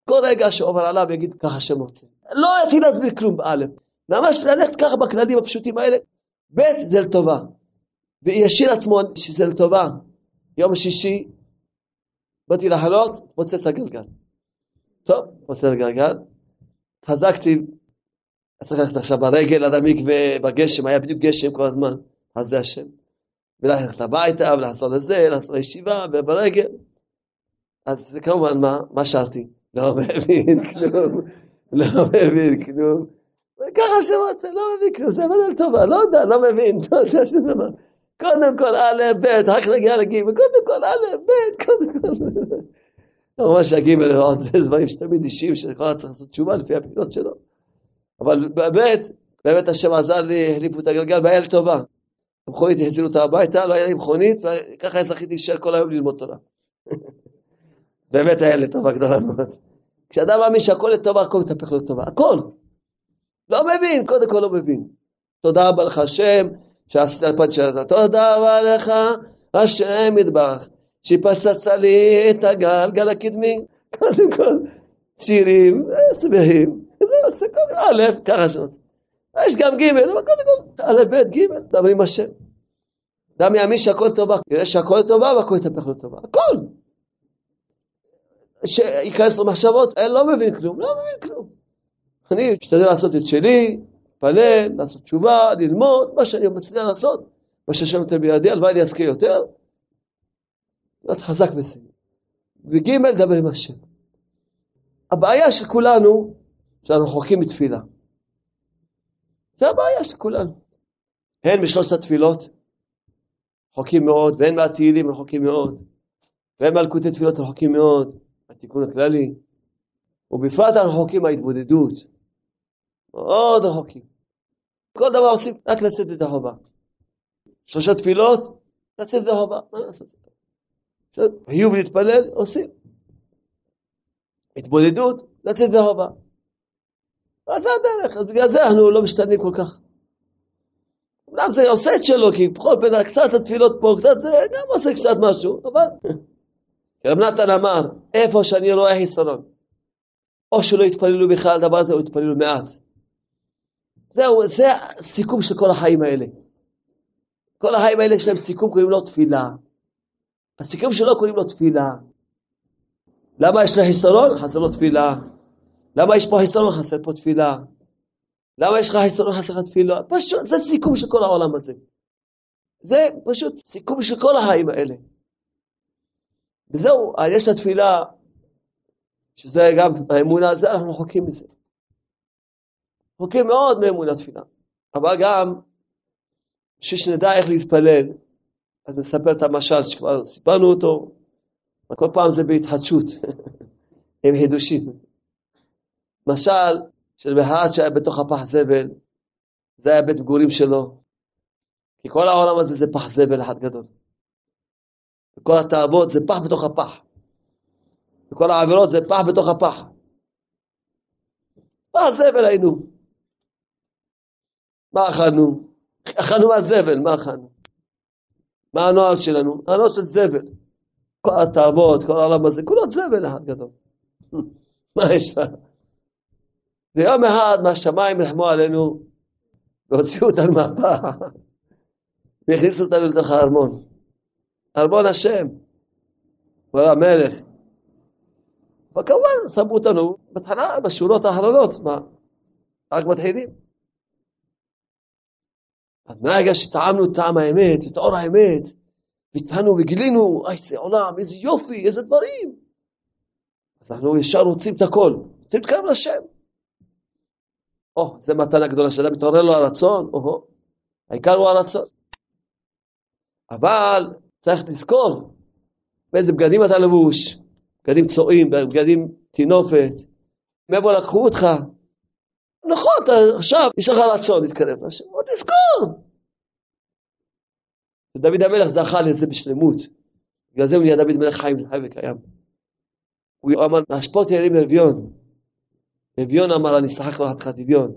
כל רגע שעובר עליו יגיד ככה השם רוצה. לא יתחיל להסביר כלום באלף. ממש ללכת ככה בכללים הפשוטים האלה. ב' זה לטובה. וישאיר עצמו שזה לטובה. יום שישי באתי לחנות, פוצץ הגלגל. טוב, פוצץ הגלגל. התחזקתי, צריך ללכת עכשיו ברגל עד המקווה בגשם, היה בדיוק גשם כל הזמן, אז זה השם. וללכת הביתה ולעשות את זה, לעשות לישיבה וברגל. אז כמובן מה, מה שרתי? לא מבין כלום, לא מבין כלום. וככה שרוצה, לא מבין כלום, זה מזל טובה, לא יודע, לא מבין, לא יודע שום דבר. קודם כל א', ב', אחר כך נגיע לג', קודם כל א', ב', קודם כל... שהג' עוד זה דברים שתמיד אישיים, שכל אחד צריך לעשות תשובה לפי הפינות שלו. אבל באמת, באמת השם עזר לי, החליפו את הגלגל והיה לי טובה. המכונית החזירו אותה הביתה, לא היה לי מכונית, וככה זכיתי להישאר כל היום ללמוד תורה. באמת היה לי טובה גדולה מאוד. כשאדם מאמין שהכל לטובה, הכל מתהפך לטובה. הכל. לא מבין, קודם כל לא מבין. תודה רבה לך השם, שעשית על פרשת תודה רבה לך השם יתברך שפצצת לי את הגלגל הקדמי קודם כל שירים שמחים זה קודם א' ככה שרוצה יש גם ג' אבל קודם כל א' ב' ג' מדברים השם. אדם יאמין שהכל טובה יראה שהכל טובה והכל יתהפך לטובה. הכל! שייכנס למחשבות לא מבין כלום לא מבין כלום. אני אשתדל לעשות את שלי להתפלל, לעשות תשובה, ללמוד, מה שאני מצליח לעשות, מה שהשם נותן בידי, הלוואי אני אזכה יותר, להיות חזק בזה. וג' לדבר עם השם. הבעיה של כולנו, שאנחנו רחוקים מתפילה. זה הבעיה של כולנו. הן בשלושת התפילות, רחוקים מאוד, והן מהתהילים רחוקים מאוד, והן מהלקוטי תפילות רחוקים מאוד, התיקון הכללי, ובפרט אנחנו רחוקים מההתבודדות, מאוד רחוקים. כל דבר עושים רק לצאת את החובה. שלושה תפילות, לצאת את החובה, מה לעשות? חיוב להתפלל, עושים. התבודדות, לצאת את החובה. אז זה הדרך, אז בגלל זה אנחנו לא משתנים כל כך. אומנם זה עושה את שלו, כי בכל אופן קצת התפילות פה, קצת זה גם עושה קצת משהו, אבל... רב נתן אמר, איפה שאני רואה חיסרון, או שלא יתפללו בכלל דבר הזה, או יתפללו מעט. זהו, זה הסיכום של כל החיים האלה. כל החיים האלה יש להם סיכום, קוראים לו תפילה. הסיכום שלו קוראים לו תפילה. למה יש לו חיסרון? חסר לו תפילה. למה יש פה חיסרון? חסר פה תפילה. למה יש לך חיסרון? חסר לך תפילה. פשוט, זה סיכום של כל העולם הזה. זה פשוט סיכום של כל החיים האלה. וזהו, יש את התפילה, שזה גם האמונה, זה אנחנו רחוקים מזה. רחוקים מאוד מאמון תפילה. אבל גם, בשביל שנדע איך להתפלל, אז נספר את המשל שכבר סיפרנו אותו, כל פעם זה בהתחדשות. הם חידושים. משל, של בהת שהיה בתוך הפח זבל, זה היה בית מגורים שלו. כי כל העולם הזה זה פח זבל אחד גדול. וכל התאוות זה פח בתוך הפח. וכל העבירות זה פח בתוך הפח. פח זבל היינו. מה אכלנו? אכלנו מהזבל, מה אכלנו? מה הנוער שלנו? הנוער של זבל. כל התאוות, כל העולם הזה, כולו זבל אחד גדול. מה יש לה? ויום אחד מהשמיים נחמו עלינו והוציאו אותנו מהפח והכניסו אותנו לתוך הארמון. ארמון השם, הוא המלך. וכמובן שמו אותנו בהתחלה בשורות האחרונות, מה? רק מתחילים. אז מהרגע שטעמנו את טעם האמת, את אור האמת, והתחלנו וגילינו, איזה עולם, איזה יופי, איזה דברים. אז אנחנו ישר רוצים את הכל, רוצים להתקרב לשם. או, זו מתנה גדולה שאדם מתעורר לו הרצון, או, העיקר הוא הרצון. אבל צריך לזכור באיזה בגדים אתה לבוש, בגדים צועים, בגדים טינופת, מאיפה לקחו אותך. נכון, אתה עכשיו יש לך רצון להתקרב לשם, בוא תזכור. ודוד המלך זכה לזה בשלמות. בגלל זה הוא נהיה דוד מלך חי, וקיים. הוא אמר, מהשפוט ירים אביון. אביון אמר, אני אשחק כל חתיכת אביון.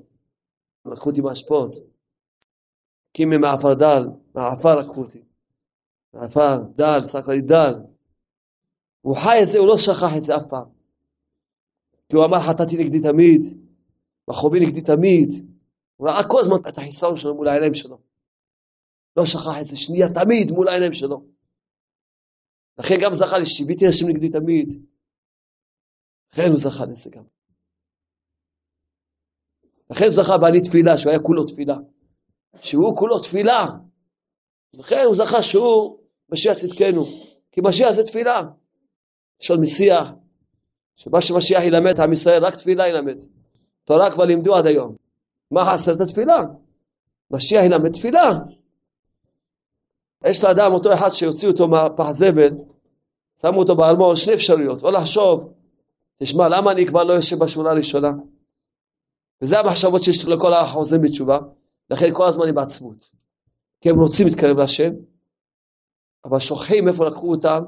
לקחו אותי מהשפוט. קימי מעפר דל, מהעפר לקחו אותי. מעפר, דל, שק לי דל. הוא חי את זה, הוא לא שכח את זה אף פעם. כי הוא אמר, חטאתי נגדי תמיד, וחובי נגדי תמיד. הוא ראה כל הזמן את החיסרון שלו מול העיניים שלו. לא שכח את זה שנייה תמיד מול העיניים שלו. לכן גם זכה לשיביתי השם נגדי תמיד. לכן הוא זכה לזה גם. לכן זכה בעלי תפילה, שהוא היה כולו תפילה. שהוא כולו תפילה. לכן הוא זכה שהוא משיח צדקנו. כי משיח זה תפילה. יש עוד מסיח, שמה שמשיח ילמד עם ישראל, רק תפילה ילמד. תורה כבר לימדו עד היום. מה חסר את התפילה? משיח ילמד תפילה. יש לאדם אותו אחד שהוציאו אותו מהפח זבל, שמו אותו בארמון, שני אפשרויות, או לחשוב, תשמע, למה אני כבר לא יושב בשורה הראשונה? וזה המחשבות שיש לכל החוזרים בתשובה, לכן כל הזמן הם בעצמות. כי הם רוצים להתקרב להשם, אבל שוכחים איפה לקחו אותם,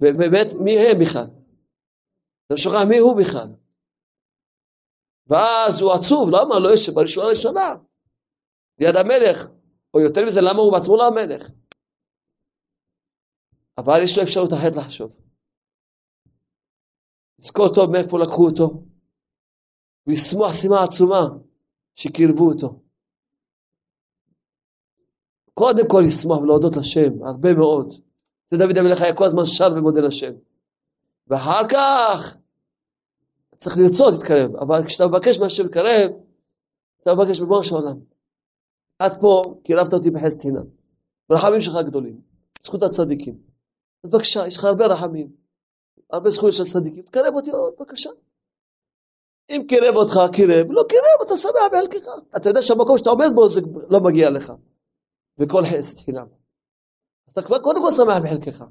ובאמת מי הם בכלל. אתה שוכח מי הוא בכלל. ואז הוא עצוב, למה לא יושב בראשונה הראשונה? ליד המלך, או יותר מזה, למה הוא בעצמו לא המלך? אבל יש לו אפשרות אחרת לחשוב. לזכור טוב מאיפה לקחו אותו, ולשמוח שימה עצומה שקירבו אותו. קודם כל לשמוח ולהודות לשם, הרבה מאוד. זה דוד המלך היה כל הזמן שר ומודה לשם. ואחר כך צריך לרצות להתקרב, אבל כשאתה מבקש מהשם לקרב, אתה מבקש בבוא של עולם. עד פה קירבת אותי בחסד חינם. ברחמים שלך גדולים, זכות הצדיקים. בבקשה, יש לך הרבה רחמים, הרבה זכויות של צדיקים, תקרב אותי עוד, בבקשה. אם קירב אותך, קירב, לא קירב, אתה שמח בחלקך. אתה יודע שהמקום שאתה עומד בו זה לא מגיע לך. וכל חסד חינם. אתה כבר קודם כל שמח בחלקך.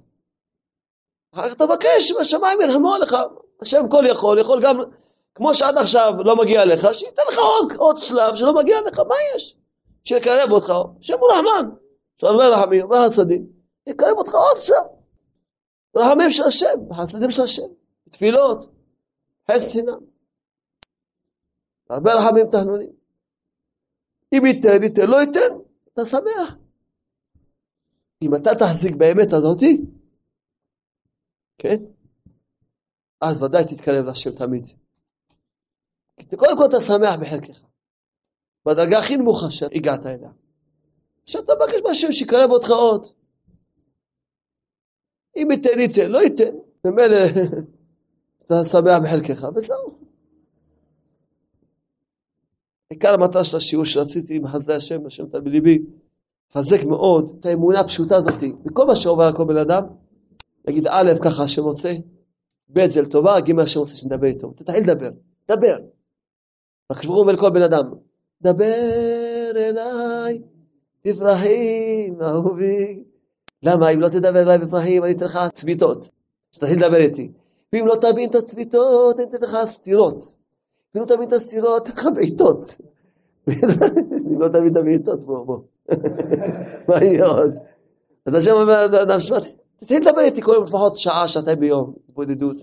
אחר כך אתה מבקש מהשמיים ירחמו עליך. השם כל יכול, יכול גם, כמו שעד עכשיו לא מגיע לך, שייתן לך עוד, עוד שלב שלא מגיע לך, מה יש? שיקרב אותך, השם הוא רחמן, יש הרבה רחמים, הרבה חסדים, יקרב אותך עוד שלב. רחמים של השם, חסדים של השם, תפילות, חסד חינם. הרבה רחמים תחנונים. אם ייתן, ייתן, לא ייתן, אתה שמח. אם אתה תחזיק באמת הזאתי, כן? אז ודאי תתקרב לשם תמיד. קודם כל אתה שמח בחלקך. בדרגה הכי נמוכה שהגעת אליה. עכשיו אתה מבקש מהשם שיקרב אותך עוד. אם ייתן ייתן, לא ייתן, ממילא אתה שמח בחלקך, וזהו. עיקר המטרה של השיעור שרציתי בחסדי השם, השם נתן בליבי, חזק מאוד את האמונה הפשוטה הזאת, וכל מה שעובר על כל בן אדם, נגיד א', ככה השם רוצה, ב' זה לטובה, ג' השם רוצה שנדבר איתו, תתחיל לדבר, דבר. הקדוש ברוך אומר לכל בן אדם, דבר אליי בפרחים אהובי. למה אם לא תדבר אליי בפרחים אני אתן לך צביטות, שתתחיל לדבר איתי. ואם לא תבין את הצביטות, אני אתן לך סטירות. לא תבין את הסטירות, אתן לך בעיטות. אם לא תבין את הבעיטות, בוא, בוא. מה יהיה עוד? אז השם אומר לאדם, שמע, תתחיל לדבר איתי כל יום לפחות שעה, שעתיים ביום, התבודדות.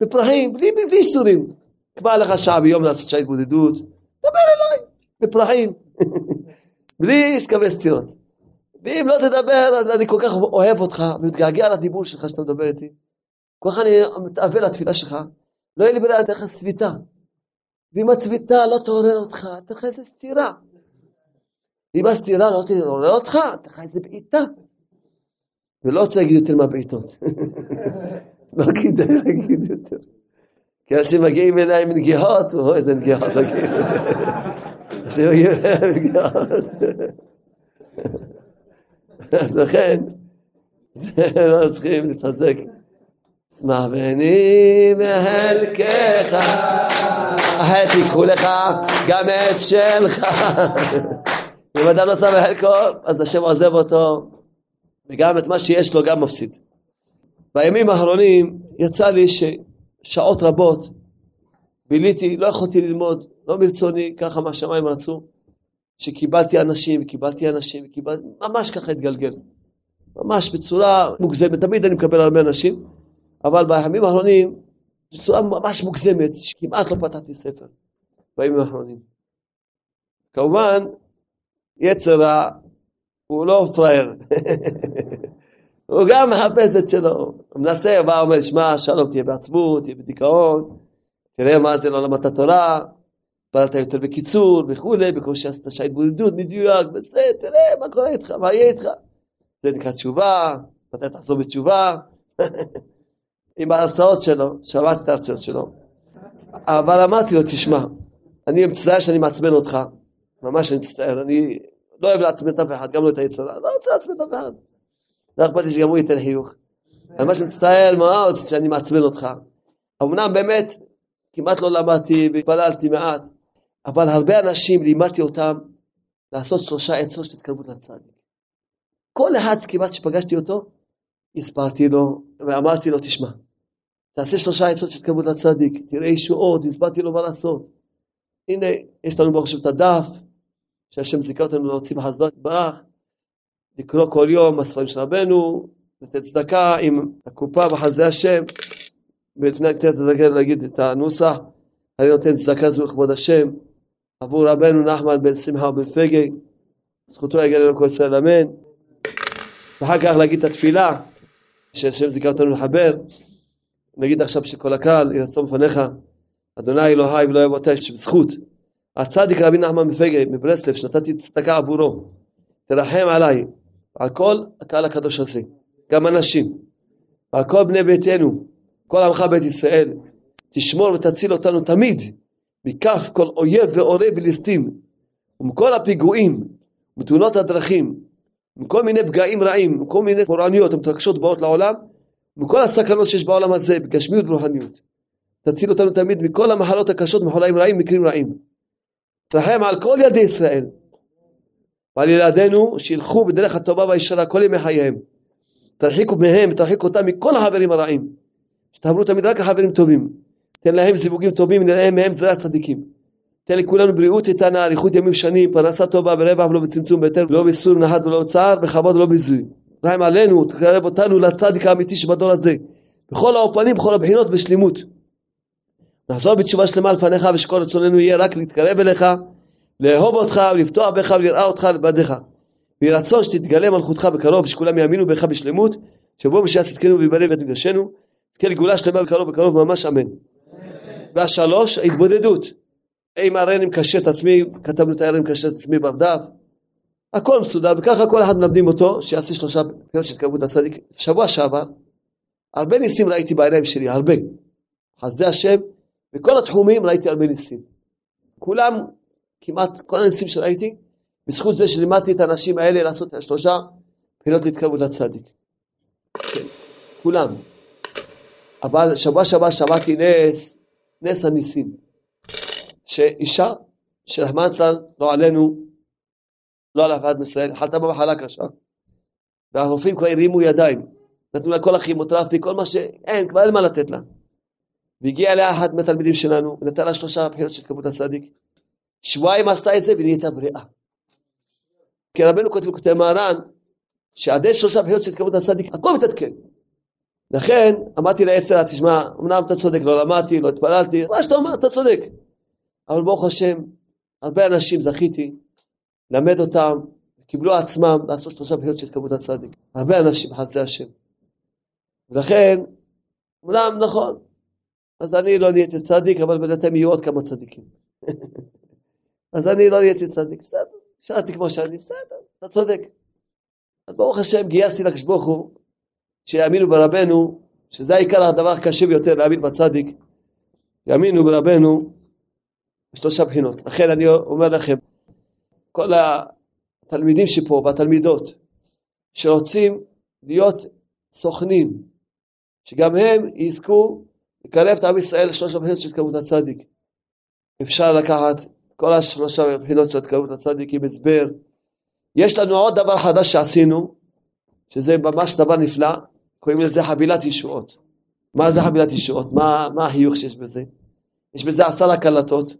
בפרחים, בלי, איסורים. קבע לך שעה ביום לעשות שעה התבודדות, דבר אליי, בפרחים. בלי עסקבי סטירות. ואם לא תדבר, אני כל כך אוהב אותך, ומתגעגע לדיבור שלך שאתה מדבר איתי. כל כך אני מתאווה לתפילה שלך, לא יהיה לי ברירה, אתן לך צביתה. ואם הצביתה לא תעורר אותך, אתן לך איזה סתירה. ואם הסתירה לא תעורר אותך, אתן לך איזה בעיטה. ולא רוצה להגיד יותר מהבעיטות. לא כדאי להגיד יותר. כי אנשים מגיעים אליי עם נגיעות, או איזה נגיעות מגיעים. אנשים מגיעים אליי עם נגיעות. אז לכן, לא צריכים להתחזק. שמח בני בחלקך, החטא ייקחו לך גם את שלך. אם אדם לא שם בחלקו, אז השם עוזב אותו, וגם את מה שיש לו גם מפסיד. בימים האחרונים יצא לי ששעות רבות ביליתי, לא יכולתי ללמוד, לא מרצוני, ככה מהשמיים רצו, שקיבלתי אנשים, קיבלתי אנשים, קיבלתי, ממש ככה התגלגל. ממש בצורה מוגזמת, תמיד אני מקבל הרבה אנשים, אבל בימים האחרונים, בצורה ממש מוגזמת, שכמעט לא פתחתי ספר בימים האחרונים. כמובן, יצר רע הוא לא פראייר. הוא גם מחפש את שלו. הוא מנסה, בא אומר, שמע, שלום, תהיה בעצבות, תהיה בדיכאון, תראה מה זה לא למדת תורה, פעלת יותר בקיצור וכולי, בקושי עשית שעה התבודדות, מדויק, וזה, תראה מה קורה איתך, מה יהיה איתך. זה נקרא תשובה, מתי תחזור בתשובה. עם ההרצאות שלו, שמעתי את ההרצאות שלו. אבל אמרתי לו, תשמע, אני מצטער שאני מעצבן אותך, ממש אני מצטער, אני לא אוהב לעצבן את אף אחד, גם לא את היצרה, לא רוצה לעצבן את אף אחד. לא אכפת לי שגם הוא ייתן חיוך. ממש מצטער מאוד שאני מעצבן אותך. אמנם באמת כמעט לא למדתי והתפללתי מעט, אבל הרבה אנשים לימדתי אותם לעשות שלושה עצות של התקרבות לצדיק. כל אחד כמעט שפגשתי אותו, הסברתי לו ואמרתי לו, תשמע, תעשה שלושה עצות של התקרבות לצדיק, תראה ישועות, והסברתי לו מה לעשות. הנה, יש לנו ברוך השם את הדף, שהשם זיכה אותנו להוציא בחסדות ברח, לקרוא כל יום בספרים של רבנו, לתת צדקה עם הקופה בחסדי השם, ולפני לתת צדקה להגיד את הנוסח, אני נותן צדקה זו לכבוד השם, עבור רבנו נחמן בן שמחה ובן פגי, זכותו יגן לנו כל ישראל אמן, ואחר כך להגיד את התפילה, שהשם זיכה אותנו לחבר, נגיד עכשיו שכל הקהל ירצום בפניך, אדוני אלוהי ולא אבותיי, שבזכות. הצדיק רבי נחמן מפגי מברסלב, שנתתי צדקה עבורו, תרחם עליי, על כל הקהל הקדוש הזה, גם אנשים, ועל כל בני ביתנו, כל עמך בית ישראל, תשמור ותציל אותנו תמיד מכף כל אויב ועורב וליסטים, ומכל הפיגועים, מתאונות הדרכים, מכל מיני פגעים רעים, מכל מיני פורעניות המתרגשות באות לעולם, מכל הסכנות שיש בעולם הזה, בגשמיות וברוחניות. תציל אותנו תמיד מכל המחלות הקשות, מחולאים רעים, מקרים רעים. תרחם על כל ילדי ישראל, ועל ילדינו שילכו בדרך הטובה והישרה כל ימי חייהם. תרחיקו מהם, תרחיקו אותם מכל החברים הרעים. שתעברו תמיד רק לחברים טובים. תן להם זיווגים טובים, נראה מהם זרי הצדיקים. תן לכולנו בריאות איתנה, אריכות ימים שנים, פרנסה טובה ברווח ולא בצמצום, בהיתר ולא בסור נחת ולא בצער, בכבוד ולא ביזוי. רחם עלינו, תקרב אותנו לצדיק האמיתי שבדור הזה. בכל האופנים, בכל הבחינות, בשלימות. נחזור בתשובה שלמה לפניך ושכל רצוננו יהיה רק להתקרב אליך, לאהוב אותך ולפתוח בך ולראה אותך לבדיך. ויהי רצון שתתגלה מלכותך בקרוב ושכולם יאמינו בך בשלמות, שיבואו בשעה צדקנו ויבנה בית מקדשנו. תזכה לגאולה שלמה בקרוב בקרוב ממש אמן. והשלוש, ההתבודדות. אם הרי אני מקשר את עצמי, כתבנו את ההרי מקשר את עצמי בדף, הכל מסודר, וככה כל אחד מלמדים אותו, שיעשה שלושה פניות של התקרבות לצדיק. שבוע שעבר, הרבה ניסים ראיתי בעיניים שלי, הרבה. חסדי השם, בכל התחומים ראיתי הרבה ניסים. כולם, כמעט כל הניסים שראיתי, בזכות זה שלימדתי את האנשים האלה לעשות את השלושה בחינות להתקרבות לצדיק. כן, כולם. אבל שבוע שעבר שמעתי נס, נס הניסים. שאישה שרחמן צל, לא עלינו, לא על אף אחד מישראל, חלתה במחלה קשה. והרופאים כבר הרימו ידיים. נתנו לה כל הכימותרפי, כל מה שאין, כבר אין מה לתת לה. והגיע אליה אחד מהתלמידים שלנו, ונתן לה שלושה בחינות של כמות הצדיק. שבועיים עשתה את זה ונהייתה בריאה. כי רבנו כותב בכותב מהר"ן, שעד שלושה בחינות של כמות הצדיק, הכל מתעדכן. לכן אמרתי לעצר, תשמע, אמנם אתה צודק, לא למדתי, לא התפללתי, מה שאתה אומר, אתה צודק. אבל ברוך השם, הרבה אנשים זכיתי ללמד אותם, קיבלו עצמם לעשות שלושה בחינות של כמות הצדיק. הרבה אנשים, חסדי השם. ולכן, אמנם נכון, אז אני לא נהייתי צדיק, אבל בינתיים יהיו עוד כמה צדיקים. אז אני לא נהייתי צדיק, בסדר, נשארתי כמו שאני, בסדר, אתה צודק. אז ברוך השם גייסתי לקדוש ברוך הוא, שיאמינו ברבנו, שזה העיקר הדבר הקשה ביותר, להאמין בצדיק, יאמינו ברבנו בשלושה בחינות. לכן אני אומר לכם, כל התלמידים שפה והתלמידות שרוצים להיות סוכנים, שגם הם יזכו לקרב את עם ישראל לשלוש בחינות של התקרבות הצדיק. אפשר לקחת כל השלושה בחינות של התקרבות הצדיק עם הסבר. יש לנו עוד דבר חדש שעשינו, שזה ממש דבר נפלא, קוראים לזה חבילת ישועות. מה זה חבילת ישועות? מה, מה החיוך שיש בזה? יש בזה עשרה קלטות,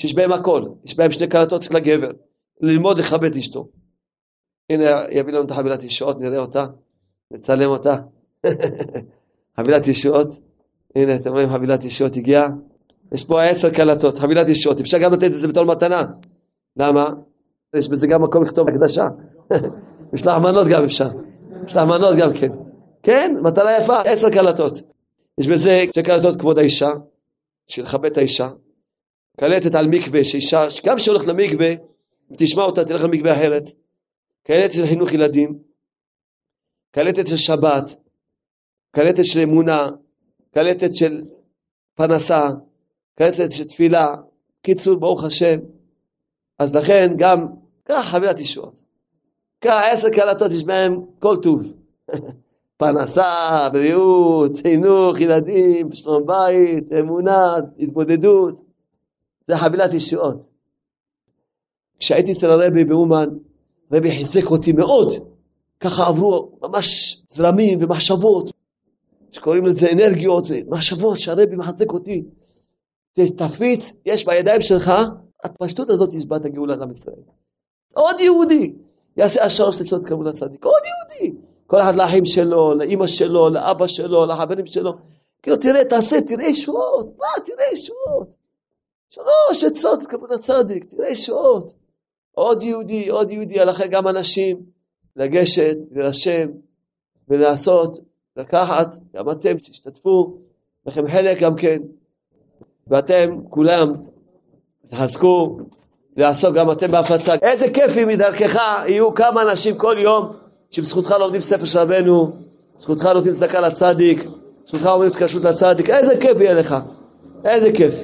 שיש בהם הכל, יש בהם שני קלטות של הגבר, ללמוד לכבד אשתו. הנה יביא לנו את החבילת ישועות, נראה אותה, נצלם אותה. חבילת ישועות, הנה אתם רואים חבילת ישועות הגיעה, יש פה עשר קלטות, חבילת ישועות, אפשר גם לתת את זה בתור מתנה. למה? יש בזה גם מקום לכתוב הקדשה. יש לך מנות גם אפשר. יש לך מנות גם כן. כן, מתנה יפה, עשר קלטות. יש בזה שתי קלטות כבוד האישה, של לכבד את האישה. קלטת על מקווה, שאישה, גם שהולכת למקווה, תשמע אותה, תלך למקווה אחרת. קלטת של חינוך ילדים. קלטת של שבת. קלטת של אמונה. קלטת של פרנסה. קלטת של תפילה. קיצור, ברוך השם. אז לכן גם, קח חבילת ישועות. קח עשר קלטות, יש בהם כל טוב. פרנסה, בריאות, חינוך, ילדים, שלום בית, אמונה, התבודדות. זה חבילת ישועות. כשהייתי אצל הרבי באומן, הרבי חיזק אותי מאוד. ככה עברו ממש זרמים ומחשבות, שקוראים לזה אנרגיות ומחשבות שהרבי מחזק אותי. תפיץ, יש בידיים שלך, הפשטות הזאת יש בה את הגאולה לעם ישראל. עוד יהודי יעשה השלוש לצוות כמות הצדיק, עוד יהודי. כל אחד לאחים שלו, לאימא שלו, לאבא שלו, לחברים שלו. כאילו תראה, תעשה, תראה ישועות, מה, תראה ישועות. שלוש עצות כמות הצדיק, תראה ישועות. עוד יהודי, עוד יהודי, הלכה גם אנשים לגשת, להירשם ולעשות, לקחת, גם אתם תשתתפו, לכם חלק גם כן, ואתם כולם תחזקו לעסוק גם אתם בהפצה. איזה כיף אם מדרכך יהיו כמה אנשים כל יום שבזכותך לומדים ספר של רבנו, זכותך נותנים צדקה לצדיק, זכותך אומרים התקשרות לצדיק, איזה כיף יהיה לך, איזה כיף.